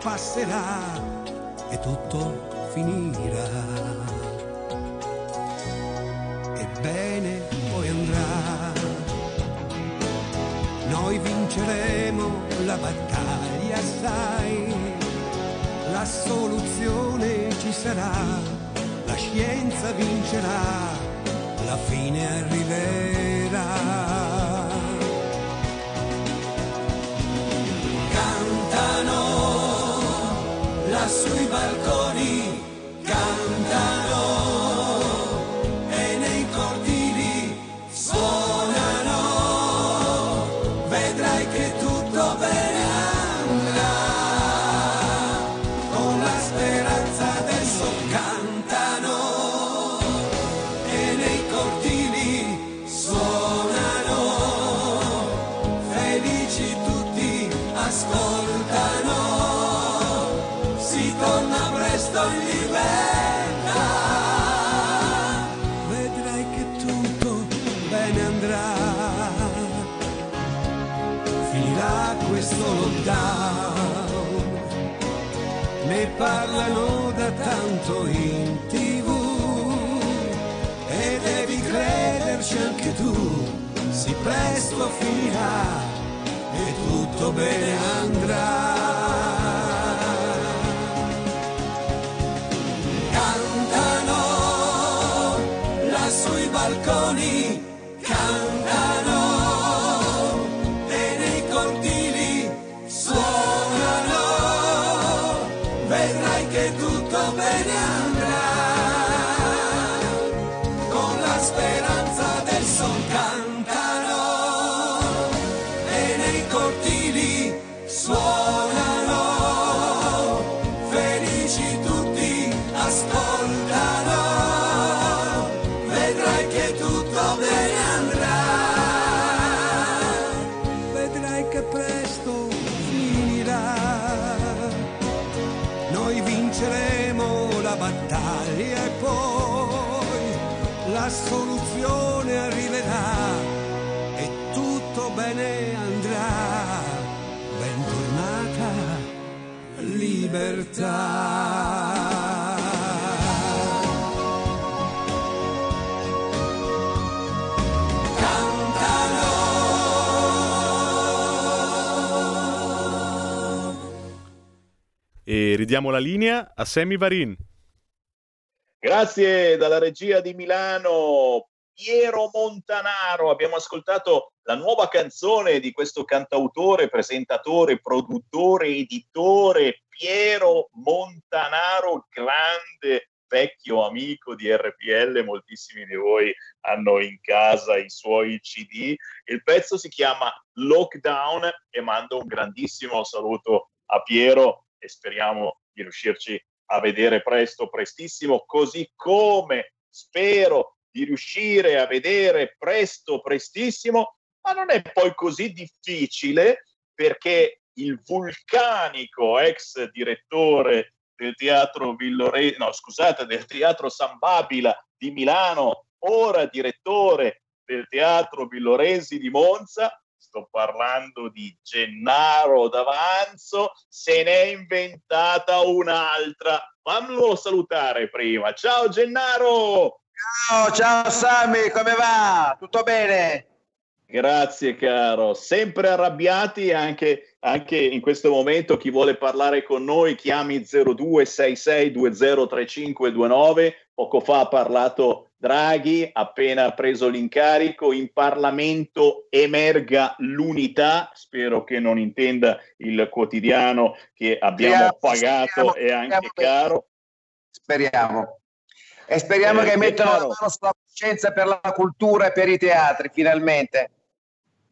Speaker 26: Passerà e tutto finirà. Ebbene, poi andrà. Noi vinceremo la battaglia, sai la soluzione ci sarà, la scienza vincerà, la fine arriverà. sui balconi. Presto finirà e tutto bene andrà. La soluzione arriverà e tutto bene andrà. Bentornata libertà.
Speaker 27: E ridiamo la linea a Sammy Varin.
Speaker 2: Grazie dalla regia di Milano. Piero Montanaro. Abbiamo ascoltato la nuova canzone di questo cantautore, presentatore, produttore, editore Piero Montanaro, grande vecchio amico di RPL, moltissimi di voi hanno in casa i suoi CD. Il pezzo si chiama Lockdown e mando un grandissimo saluto a Piero e speriamo di riuscirci a vedere presto, prestissimo, così come spero di riuscire a vedere presto, prestissimo, ma non è poi così difficile perché il vulcanico ex direttore del teatro Villore, no scusate, del teatro San Babila di Milano, ora direttore del teatro Villoresi di Monza, sto parlando di Gennaro D'Avanzo, se n'è inventata un'altra. Fammelo salutare prima. Ciao Gennaro!
Speaker 28: Ciao, ciao Sami, come va? Tutto bene?
Speaker 2: Grazie caro, sempre arrabbiati anche, anche, in questo momento chi vuole parlare con noi chiami 0266203529, poco fa ha parlato Draghi, appena preso l'incarico, in Parlamento emerga l'unità, spero che non intenda il quotidiano che abbiamo speriamo, pagato speriamo, e anche speriamo, caro.
Speaker 28: Speriamo. E speriamo eh, che mettano la mano sulla coscienza per la cultura e per i teatri, finalmente.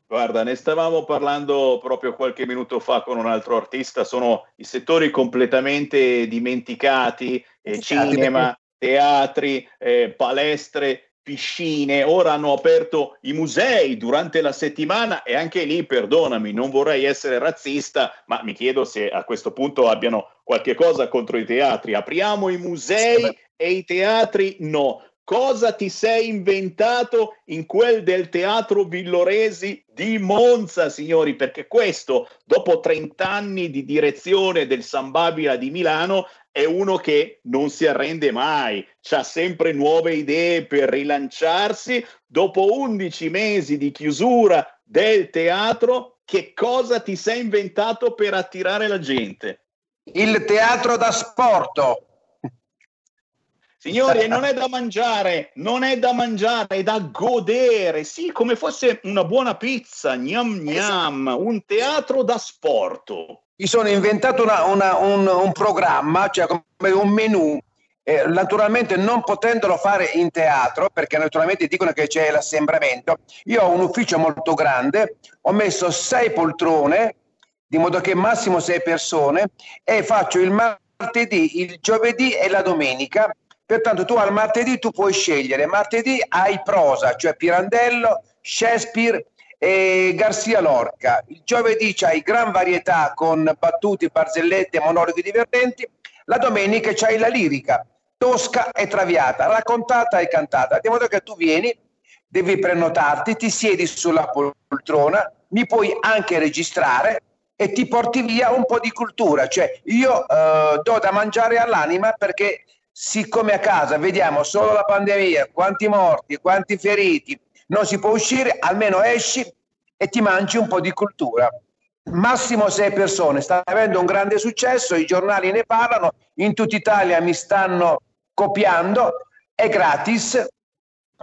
Speaker 2: Guarda, ne stavamo parlando proprio qualche minuto fa con un altro artista, sono i settori completamente dimenticati, eh, cinema, teatri, eh, palestre, piscine, ora hanno aperto i musei durante la settimana e anche lì, perdonami, non vorrei essere razzista, ma mi chiedo se a questo punto abbiano qualche cosa contro i teatri. Apriamo i musei e i teatri no. Cosa ti sei inventato in quel del teatro Villoresi di Monza, signori, perché questo, dopo 30 anni di direzione del San Babila di Milano, è uno che non si arrende mai, ha sempre nuove idee per rilanciarsi. Dopo 11 mesi di chiusura del teatro, che cosa ti sei inventato per attirare la gente?
Speaker 28: Il teatro da sport
Speaker 2: Signori, non è da mangiare, non è da mangiare, è da godere, sì, come fosse una buona pizza, gnam gnam, esatto. un teatro da sport.
Speaker 28: Mi sono inventato una, una, un, un, programma, cioè come un menù, eh, naturalmente non potendolo fare in teatro, perché naturalmente dicono che c'è l'assembramento, io ho un ufficio molto grande, ho messo sei poltrone, di modo che massimo sei persone, e faccio il martedì, il giovedì e la domenica. Pertanto tu al martedì tu puoi scegliere, martedì hai prosa, cioè Pirandello, Shakespeare e Garcia Lorca. Il giovedì c'hai gran varietà con battute, barzellette, monologhi divertenti. La domenica c'hai la lirica, tosca e traviata, raccontata e cantata. Di modo che tu vieni, devi prenotarti, ti siedi sulla poltrona, mi puoi anche registrare e ti porti via un po' di cultura. Cioè io eh, do da mangiare all'anima perché siccome a casa vediamo solo la pandemia, quanti morti, quanti feriti, non si può uscire, almeno esci e ti mangi un po' di cultura. Massimo sei persone, sta avendo un grande successo, i giornali ne parlano, in tutta Italia mi stanno copiando, è gratis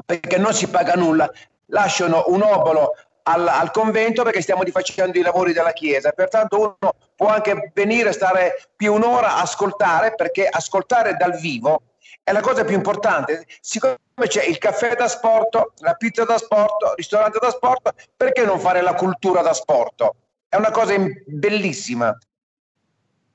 Speaker 28: perché non si paga nulla, lasciano un obolo al, al, convento perché stiamo facendo i lavori della chiesa. Pertanto uno può anche venire, stare più un'ora a ascoltare, perché ascoltare dal vivo è la cosa più importante. Siccome c'è il caffè da sport, la pizza da sport, il ristorante da sport, perché non fare la cultura da sport? È una cosa bellissima.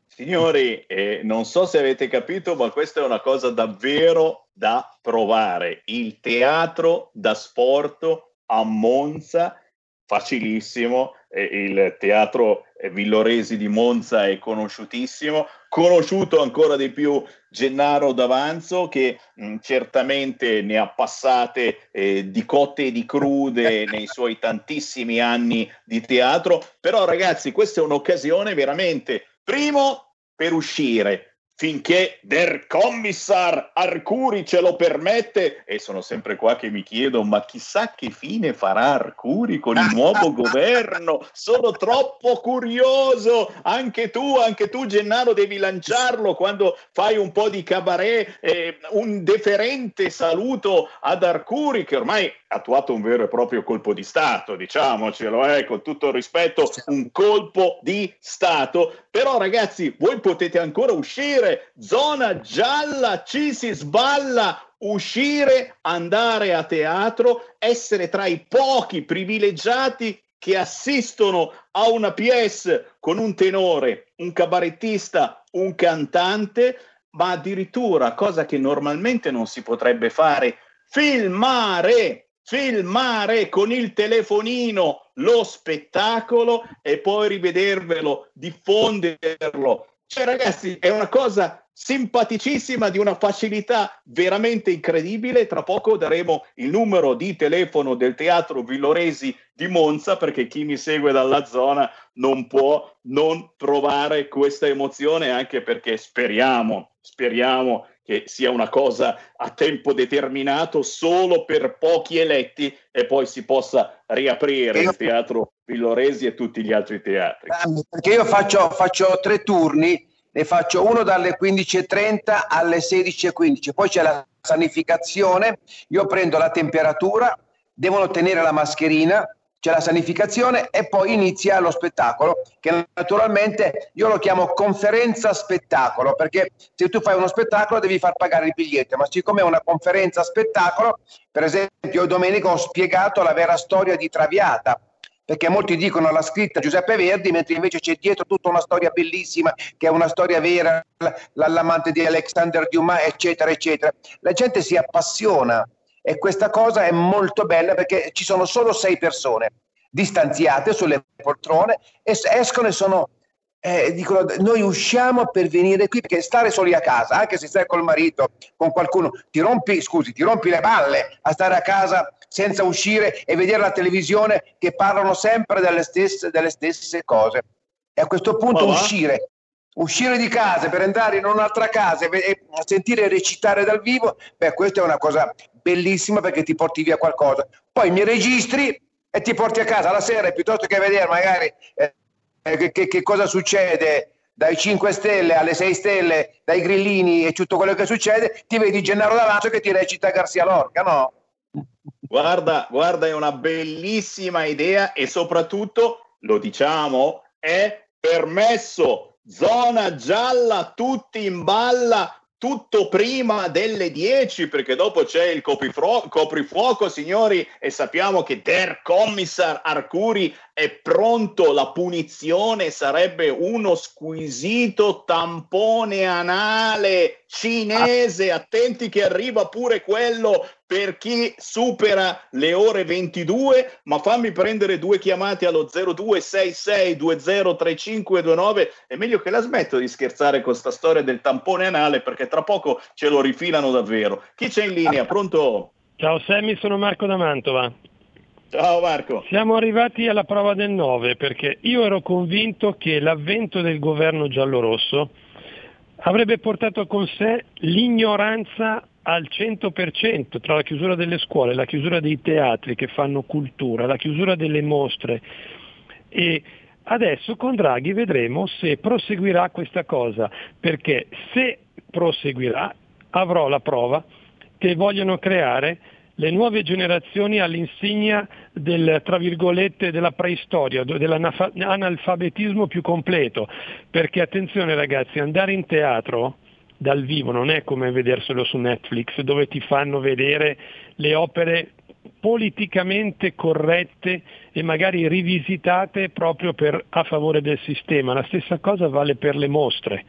Speaker 2: Signori, eh, non so se avete capito, ma questa è una cosa davvero da provare. Il teatro da sport a Monza facilissimo, il teatro Villoresi di Monza è conosciutissimo, conosciuto ancora di più Gennaro D'Avanzo che mh, certamente ne ha passate eh, di cotte e di crude nei suoi tantissimi anni di teatro, però ragazzi questa è un'occasione veramente, primo per uscire, finché der Kommissar Arcuri ce lo permette e sono sempre qua che mi chiedo ma chissà che fine farà Arcuri con il nuovo governo? Sono troppo curioso. Anche tu anche tu Gennaro devi lanciarlo quando fai un po' di cabaret eh, un deferente saluto ad Arcuri che ormai ha attuato un vero e proprio colpo di Stato diciamocelo eh, con tutto il rispetto un colpo di Stato però ragazzi voi potete ancora uscire. Zona gialla, ci si sballa, uscire, andare a teatro, essere tra i pochi privilegiati che assistono a una PS con un tenore, un cabarettista, un cantante, ma addirittura, cosa che normalmente non si potrebbe fare, filmare, filmare con il telefonino lo spettacolo e poi rivedervelo, diffonderlo cioè, ragazzi, è una cosa simpaticissima, di una facilità veramente incredibile. Tra poco daremo il numero di telefono del Teatro Villoresi di Monza, perché chi mi segue dalla zona non può non provare questa emozione, anche perché speriamo, speriamo che sia una cosa a tempo determinato solo per pochi eletti e poi si possa riaprire il teatro Villoresi e tutti gli altri teatri.
Speaker 28: Perché io faccio, faccio tre turni, ne faccio uno dalle 15.30 alle 16.15, poi c'è la sanificazione, io prendo la temperatura, devono tenere la mascherina, c'è la sanificazione e poi inizia lo spettacolo, che naturalmente io lo chiamo conferenza spettacolo, perché se tu fai uno spettacolo devi far pagare il biglietto, ma siccome è una conferenza spettacolo, per esempio domenica ho spiegato la vera storia di Traviata, perché molti dicono la scritta Giuseppe Verdi, mentre invece c'è dietro tutta una storia bellissima, che è una storia vera, l'amante di Alexander Dumas, eccetera, eccetera. La gente si appassiona e questa cosa è molto bella perché ci sono solo sei persone distanziate sulle poltrone e escono e sono eh, dicono noi usciamo per venire qui perché stare soli a casa anche se stai col marito con qualcuno ti rompi scusi ti rompi le balle a stare a casa senza uscire e vedere la televisione che parlano sempre delle stesse, delle stesse cose. E a questo punto oh, uscire uscire di casa per andare in un'altra casa e sentire recitare dal vivo, beh, questa è una cosa bellissima perché ti porti via qualcosa. Poi mi registri e ti porti a casa la sera piuttosto che vedere magari eh, che, che, che, cosa succede dai 5 stelle alle 6 stelle, dai grillini e tutto quello che succede, ti vedi Gennaro D'Avanzo che ti recita Garcia Lorca, no?
Speaker 2: Guarda, guarda, è una bellissima idea e soprattutto, lo diciamo, è permesso zona gialla, tutti in balla, tutto prima delle 10 perché dopo c'è il coprifro- coprifuoco signori e sappiamo che Der Kommissar Arcuri è pronto. La punizione sarebbe uno squisito tampone anale cinese. Attenti che arriva pure quello per chi supera le ore 22, ma fammi prendere due chiamate allo 0266203529. È meglio che la smetto di scherzare con sta storia del tampone anale perché tra poco ce lo rifilano davvero. Chi c'è in linea? Pronto?
Speaker 25: Ciao Sammy, sono Marco da Mantova.
Speaker 2: Ciao Marco.
Speaker 25: Siamo arrivati alla prova del 9 perché io ero convinto che l'avvento del governo giallorosso avrebbe portato con sé l'ignoranza al 100% tra la chiusura delle scuole, la chiusura dei teatri che fanno cultura, la chiusura delle mostre. E adesso con Draghi vedremo se proseguirà questa cosa, perché se proseguirà avrò la prova che vogliono creare le nuove generazioni all'insegna del, tra virgolette, della preistoria, dell'analfabetismo più completo, perché attenzione ragazzi, andare in teatro dal vivo, non è come vederselo su Netflix dove ti fanno vedere le opere politicamente corrette e magari rivisitate proprio per, a favore del sistema. La stessa cosa vale per le mostre.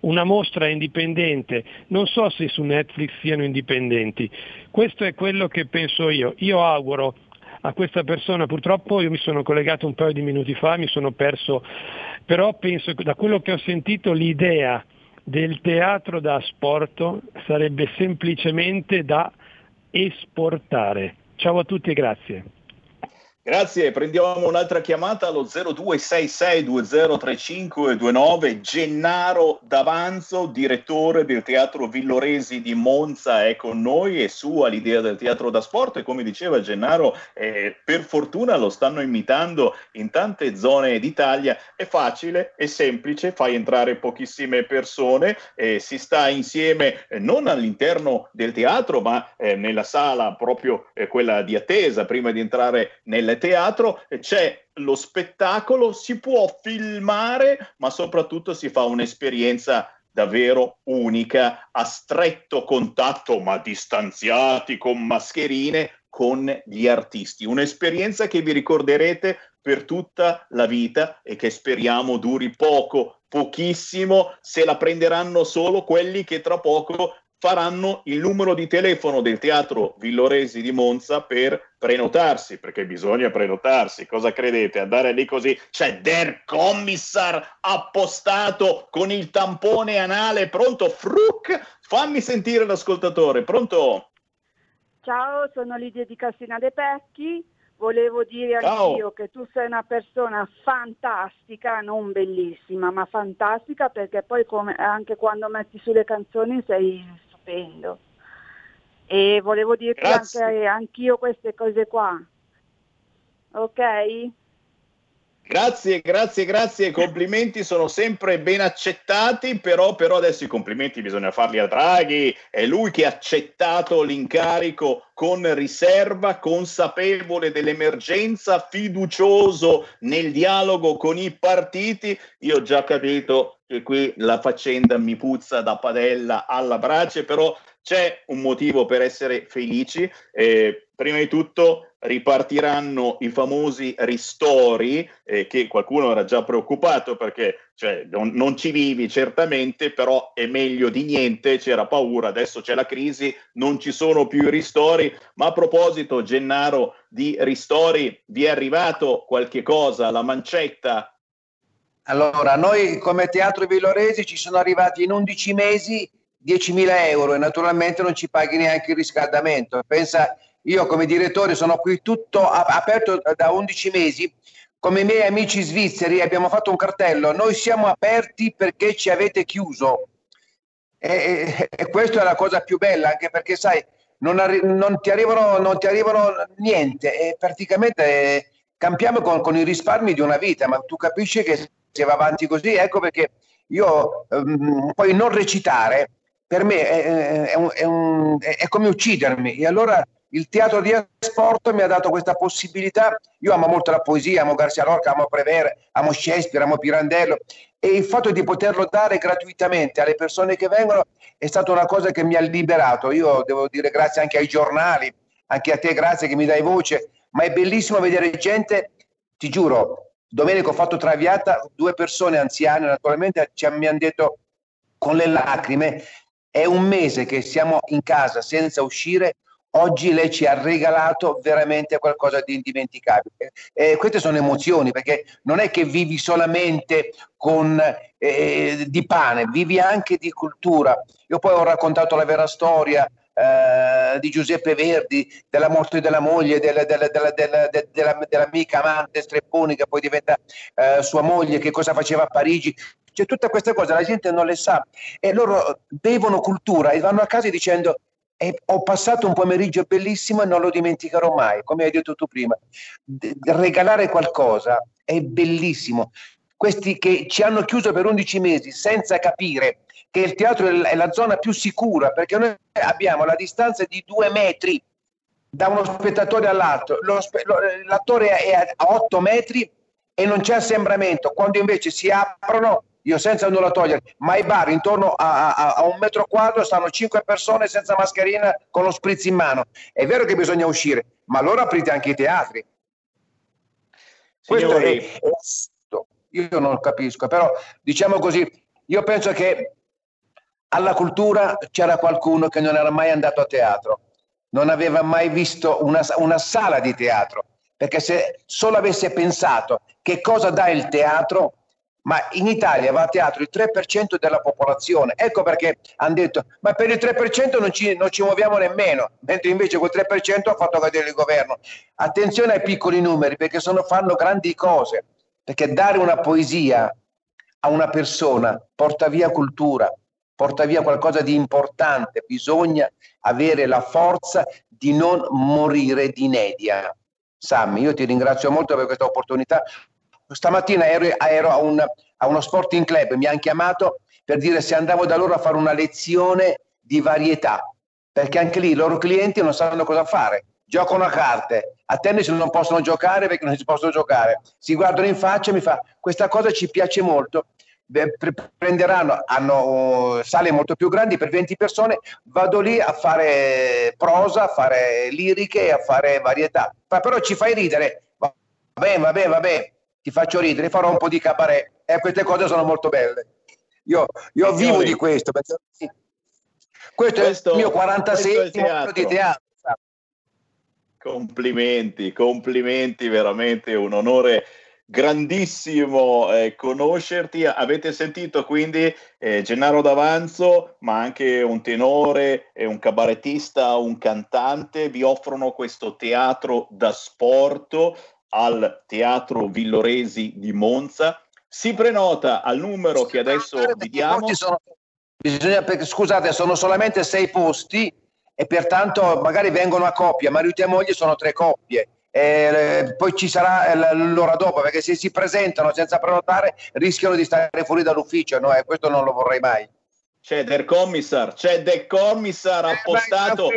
Speaker 25: Una mostra indipendente, non so se su Netflix siano indipendenti, questo è quello che penso io. Io auguro a questa persona, purtroppo io mi sono collegato un paio di minuti fa, mi sono perso, però penso da quello che ho sentito l'idea del teatro da sport sarebbe semplicemente da esportare. Ciao a tutti e grazie.
Speaker 2: Grazie, prendiamo un'altra chiamata allo 0266203529. Gennaro D'Avanzo, direttore del Teatro Villoresi di Monza, è con noi e sua l'idea del teatro da sport e come diceva Gennaro, eh, per fortuna lo stanno imitando in tante zone d'Italia. È facile, è semplice, fai entrare pochissime persone, eh, si sta insieme eh, non all'interno del teatro, ma eh, nella sala proprio eh, quella di attesa prima di entrare teatro, c'è lo spettacolo, si può filmare, ma soprattutto si fa un'esperienza davvero unica, a stretto contatto, ma distanziati con mascherine, con gli artisti. Un'esperienza che vi ricorderete per tutta la vita e che speriamo duri poco, pochissimo, se la prenderanno solo quelli che tra poco faranno il numero di telefono del teatro Villoresi di Monza per prenotarsi, perché bisogna prenotarsi. Cosa credete? Andare lì così? C'è Der Commissar appostato con il tampone anale, pronto? Fruc! Fammi sentire l'ascoltatore, pronto?
Speaker 29: Ciao, sono Lidia di Cassina De Pecchi. Volevo dire anch'io che tu sei una persona fantastica, non bellissima, ma fantastica perché poi come, anche quando metti sulle canzoni sei stupendo. E volevo dirti
Speaker 2: Grazie.
Speaker 29: anche anch'io queste cose qua. Ok?
Speaker 2: Grazie, grazie, grazie. I complimenti sono sempre ben accettati, però, però adesso i complimenti bisogna farli a Draghi. È lui che ha accettato l'incarico con riserva, consapevole dell'emergenza, fiducioso nel dialogo con i partiti. Io ho già capito che qui la faccenda mi puzza da padella alla brace, però c'è un motivo per essere felici. Eh, prima di tutto ripartiranno i famosi ristori eh, che qualcuno era già preoccupato perché cioè, non, non, ci vivi certamente, però è meglio di niente, c'era paura, adesso c'è la crisi, non ci sono più ristori, ma a proposito Gennaro di ristori, vi è arrivato qualche cosa, la mancetta?
Speaker 28: Allora, noi come Teatro Villoresi ci sono arrivati in 11 mesi 10.000 euro e naturalmente non ci paghi neanche il riscaldamento. Pensa io come direttore sono qui tutto aperto da 11 mesi. Come i miei amici svizzeri abbiamo fatto un cartello, noi siamo aperti perché ci avete chiuso. E, e, e questa è la cosa più bella, anche perché sai, non, arri- non, ti, arrivano, non ti arrivano niente e praticamente eh, campiamo con, con, i risparmi di una vita, ma tu capisci che se va avanti così, ecco perché io um, poi non recitare per me è, è, un, è, un, è come uccidermi e allora il teatro di sport mi ha dato questa possibilità. Io amo molto la poesia, amo Garcia Lorca, amo Prevere, amo Shakespeare, amo Pirandello e il fatto di poterlo dare gratuitamente alle persone che vengono è stata una cosa che mi ha liberato. Io devo dire grazie anche ai giornali, anche a te grazie che mi dai voce, ma è bellissimo vedere gente, ti giuro, domenica ho fatto traviata, due persone anziane naturalmente ci, mi hanno detto con le lacrime, è un mese che siamo in casa senza uscire, oggi lei ci ha regalato veramente qualcosa di indimenticabile. Eh, queste sono emozioni perché non è che vivi solamente con, eh, di pane, vivi anche di cultura. Io poi ho raccontato la vera storia eh, di Giuseppe Verdi, della morte della moglie, della, della, della, dell'amica amante Strepponi che poi diventa eh, sua moglie, che cosa faceva a Parigi. Cioè, tutte queste cose la gente non le sa e loro bevono cultura e vanno a casa dicendo e ho passato un pomeriggio bellissimo e non lo dimenticherò mai, come hai detto tu prima. Regalare qualcosa è bellissimo. Questi che ci hanno chiuso per 11 mesi senza capire che il teatro è la zona più sicura, perché noi abbiamo la distanza di due metri da uno spettatore all'altro. Spe- l'attore è a 8 metri e non c'è assembramento, quando invece si aprono io senza nulla togliere, ma i bar intorno a, a, a, un metro quadro stanno cinque persone senza mascherina con lo spritz in mano. È vero che bisogna uscire, ma allora aprite anche i teatri. Questo è, è, io non capisco, però diciamo così, io penso che alla cultura c'era qualcuno che non era mai andato a teatro, non aveva mai visto una, una sala di teatro, perché se solo avesse pensato che cosa dà il teatro, ma in Italia va a teatro il 3% della popolazione. Ecco perché hanno detto, ma per il 3% non ci, non ci muoviamo nemmeno, mentre invece quel 3% ha fatto cadere il governo. Attenzione ai piccoli numeri perché sono, fanno grandi cose, perché dare una poesia a una persona porta via cultura, porta via qualcosa di importante, bisogna avere la forza di non morire di inedia. Sammy, io ti ringrazio molto per questa opportunità. Stamattina ero, ero a, un, a uno sporting club, mi hanno chiamato per dire se andavo da loro a fare una lezione di varietà, perché anche lì i loro clienti non sanno cosa fare. Giocano a carte, a tennis non possono giocare perché non si possono giocare. Si guardano in faccia e mi fa questa cosa ci piace molto prenderanno, hanno sale molto più grandi per 20 persone, vado lì a fare prosa, a fare liriche, a fare varietà. Ma però ci fai ridere, va bene, va bene, va bene, ti faccio ridere, farò un po' di cabaret e queste cose sono molto belle. Io, io vivo di questo, perché, sì. questo, questo, è il mio 46 anno di teatro.
Speaker 2: Complimenti, complimenti, veramente un onore grandissimo eh, conoscerti. Avete sentito quindi eh, Gennaro D'Avanzo, ma anche un tenore, un cabarettista, un cantante, vi offrono questo teatro da sport al Teatro Villoresi di Monza. Si prenota al numero che adesso vi diamo.
Speaker 28: Bisogna, perché, scusate, sono solamente sei posti e pertanto magari vengono a coppia, marito e moglie sono tre coppie e poi ci sarà l'ora dopo perché se si presentano senza prenotare rischiano di stare fuori dall'ufficio no? e questo non lo vorrei mai
Speaker 2: c'è del commissar c'è del commissar eh, appostato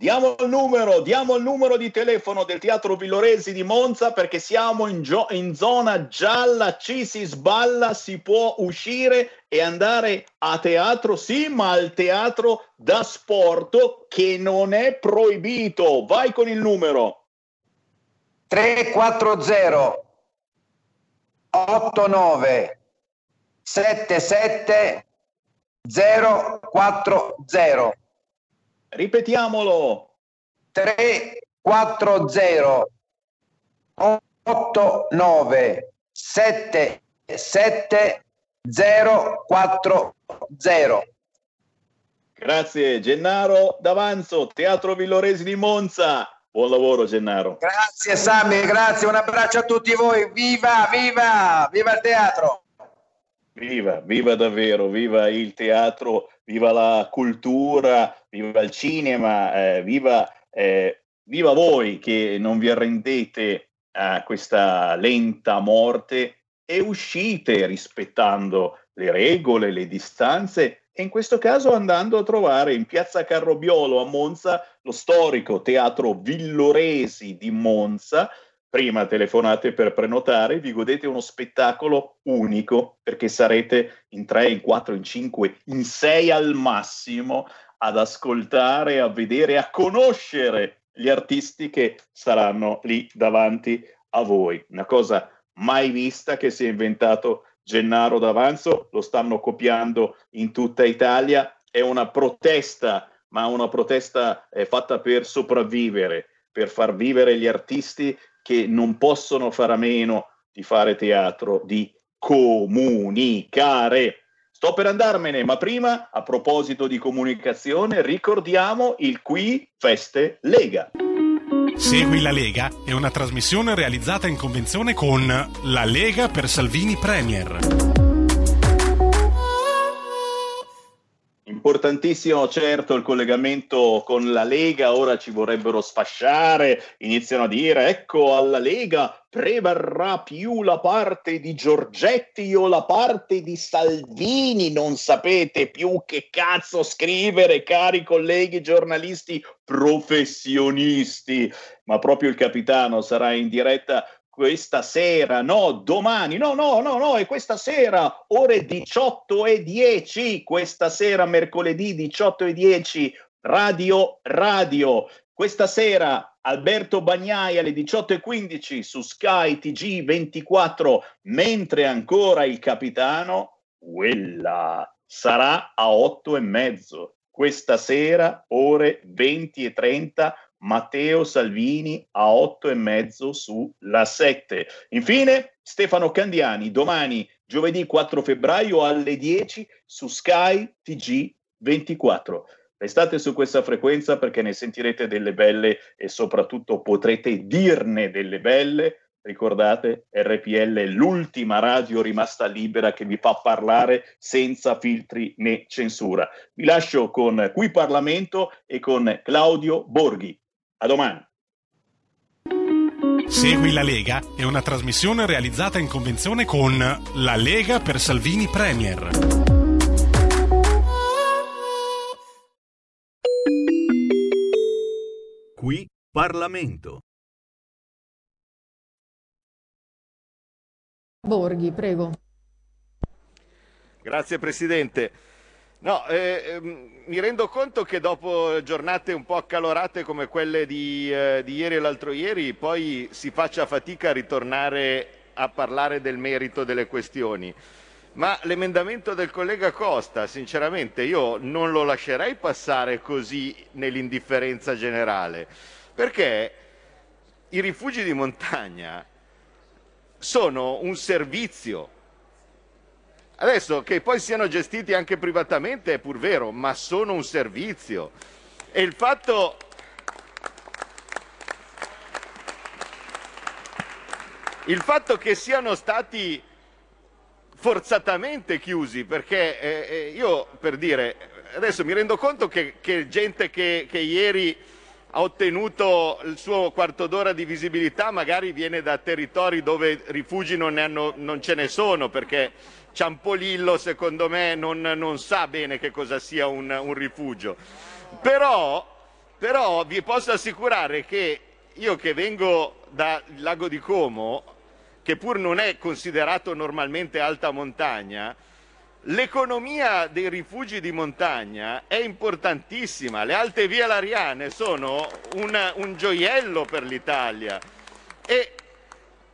Speaker 2: diamo il numero diamo il numero di telefono del teatro Villoresi di Monza perché siamo in, gio- in zona gialla ci si sballa si può uscire e andare a teatro, sì, ma al teatro da sport che non è proibito. Vai con il numero
Speaker 28: 340 89 77 040
Speaker 2: Ripetiamolo
Speaker 28: 340 89 77 040.
Speaker 2: Grazie Gennaro D'Avanzo, Teatro Villoresi di Monza. Buon lavoro Gennaro.
Speaker 28: Grazie Sammy, grazie, un abbraccio a tutti voi. Viva, viva, viva il teatro.
Speaker 2: Viva, viva davvero, viva il teatro, viva la cultura, viva il cinema, eh, viva, eh, viva voi che non vi arrendete a questa lenta morte e uscite rispettando le regole, le distanze e in questo caso andando a trovare in piazza Carrobiolo a Monza lo storico teatro Villoresi di Monza. Prima telefonate per prenotare, vi godete uno spettacolo unico perché sarete in tre, in quattro, in cinque, in sei al massimo ad ascoltare, a vedere, a conoscere gli artisti che saranno lì davanti a voi. Una cosa mai vista che si è inventato Gennaro d'Avanzo, lo stanno copiando in tutta Italia, è una protesta, ma una protesta è fatta per sopravvivere, per far vivere gli artisti che non possono fare a meno di fare teatro, di comunicare. Sto per andarmene, ma prima, a proposito di comunicazione, ricordiamo il Qui Feste Lega.
Speaker 9: Segui la Lega è una trasmissione realizzata in convenzione con La Lega per Salvini Premier.
Speaker 2: Importantissimo certo il collegamento con la Lega, ora ci vorrebbero sfasciare, iniziano a dire ecco alla Lega prevarrà più la parte di Giorgetti o la parte di Salvini, non sapete più che cazzo scrivere, cari colleghi giornalisti professionisti, ma proprio il capitano sarà in diretta questa sera, no, domani, no, no, no, no, è questa sera, ore 18 e 10, questa sera, mercoledì 18 e 10, Radio Radio. Questa sera Alberto Bagnai alle 18.15 su Sky TG 24, mentre ancora il capitano, quella sarà a 8 e mezzo. Questa sera, ore 20 e 30, Matteo Salvini a 8 e mezzo sulla 7. Infine, Stefano Candiani domani, giovedì 4 febbraio alle 10 su Sky TG 24. Restate su questa frequenza perché ne sentirete delle belle e soprattutto potrete dirne delle belle. Ricordate, RPL è l'ultima radio rimasta libera che vi fa parlare senza filtri né censura. Vi lascio con Qui Parlamento e con Claudio Borghi. A domani.
Speaker 9: Segui la Lega è una trasmissione realizzata in convenzione con La Lega per Salvini Premier.
Speaker 21: Qui Parlamento.
Speaker 30: Borghi, prego.
Speaker 31: Grazie Presidente. No, eh, ehm, mi rendo conto che dopo giornate un po' accalorate come quelle di, eh, di ieri e l'altro ieri, poi si faccia fatica a ritornare a parlare del merito delle questioni. Ma l'emendamento del collega Costa, sinceramente, io non lo lascerei passare così nell'indifferenza generale, perché i rifugi di montagna sono un servizio. Adesso che poi siano gestiti anche privatamente è pur vero, ma sono un servizio. E il fatto il fatto che siano stati forzatamente chiusi, perché eh, eh, io per dire, adesso mi rendo conto che, che gente che, che ieri ha ottenuto il suo quarto d'ora di visibilità magari viene da territori dove rifugi non, hanno, non ce ne sono, perché Ciampolillo secondo me non, non sa bene che cosa sia un, un rifugio. Però, però vi posso assicurare che io che vengo dal lago di Como che pur non è considerato normalmente alta montagna, l'economia dei rifugi di montagna è importantissima. Le alte vie lariane sono un, un gioiello per l'Italia e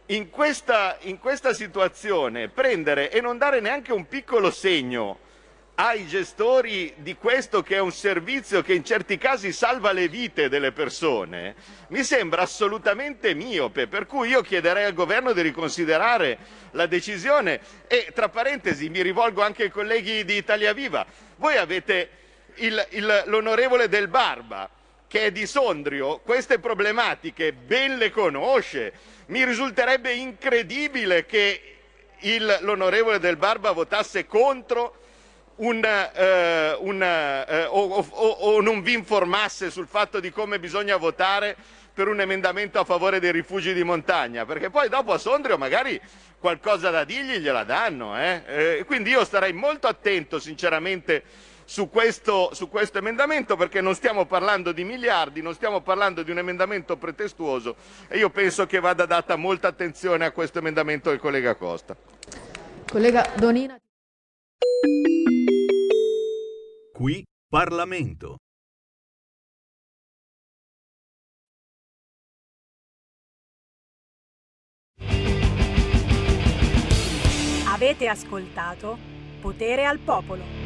Speaker 31: in questa, in questa situazione prendere e non dare neanche un piccolo segno ai gestori di questo che è un servizio che in certi casi salva le vite delle persone, mi sembra assolutamente miope, per cui io chiederei al governo di riconsiderare la decisione e tra parentesi mi rivolgo anche ai colleghi di Italia Viva, voi avete il, il, l'onorevole Del Barba che è di Sondrio, queste problematiche ben le conosce, mi risulterebbe incredibile che l'onorevole Del Barba votasse contro un, eh, un, eh, o, o, o, non vi informasse sul fatto di come bisogna votare per un emendamento a favore dei rifugi di montagna, perché poi dopo a Sondrio magari qualcosa da dirgli gliela danno. Eh? Eh, quindi io starei molto attento sinceramente su questo, su questo emendamento perché non stiamo parlando di miliardi, non stiamo parlando di un emendamento pretestuoso e io penso che vada data molta attenzione a questo emendamento del collega Costa.
Speaker 30: Collega Donina.
Speaker 21: Qui Parlamento.
Speaker 32: Avete ascoltato Potere al Popolo.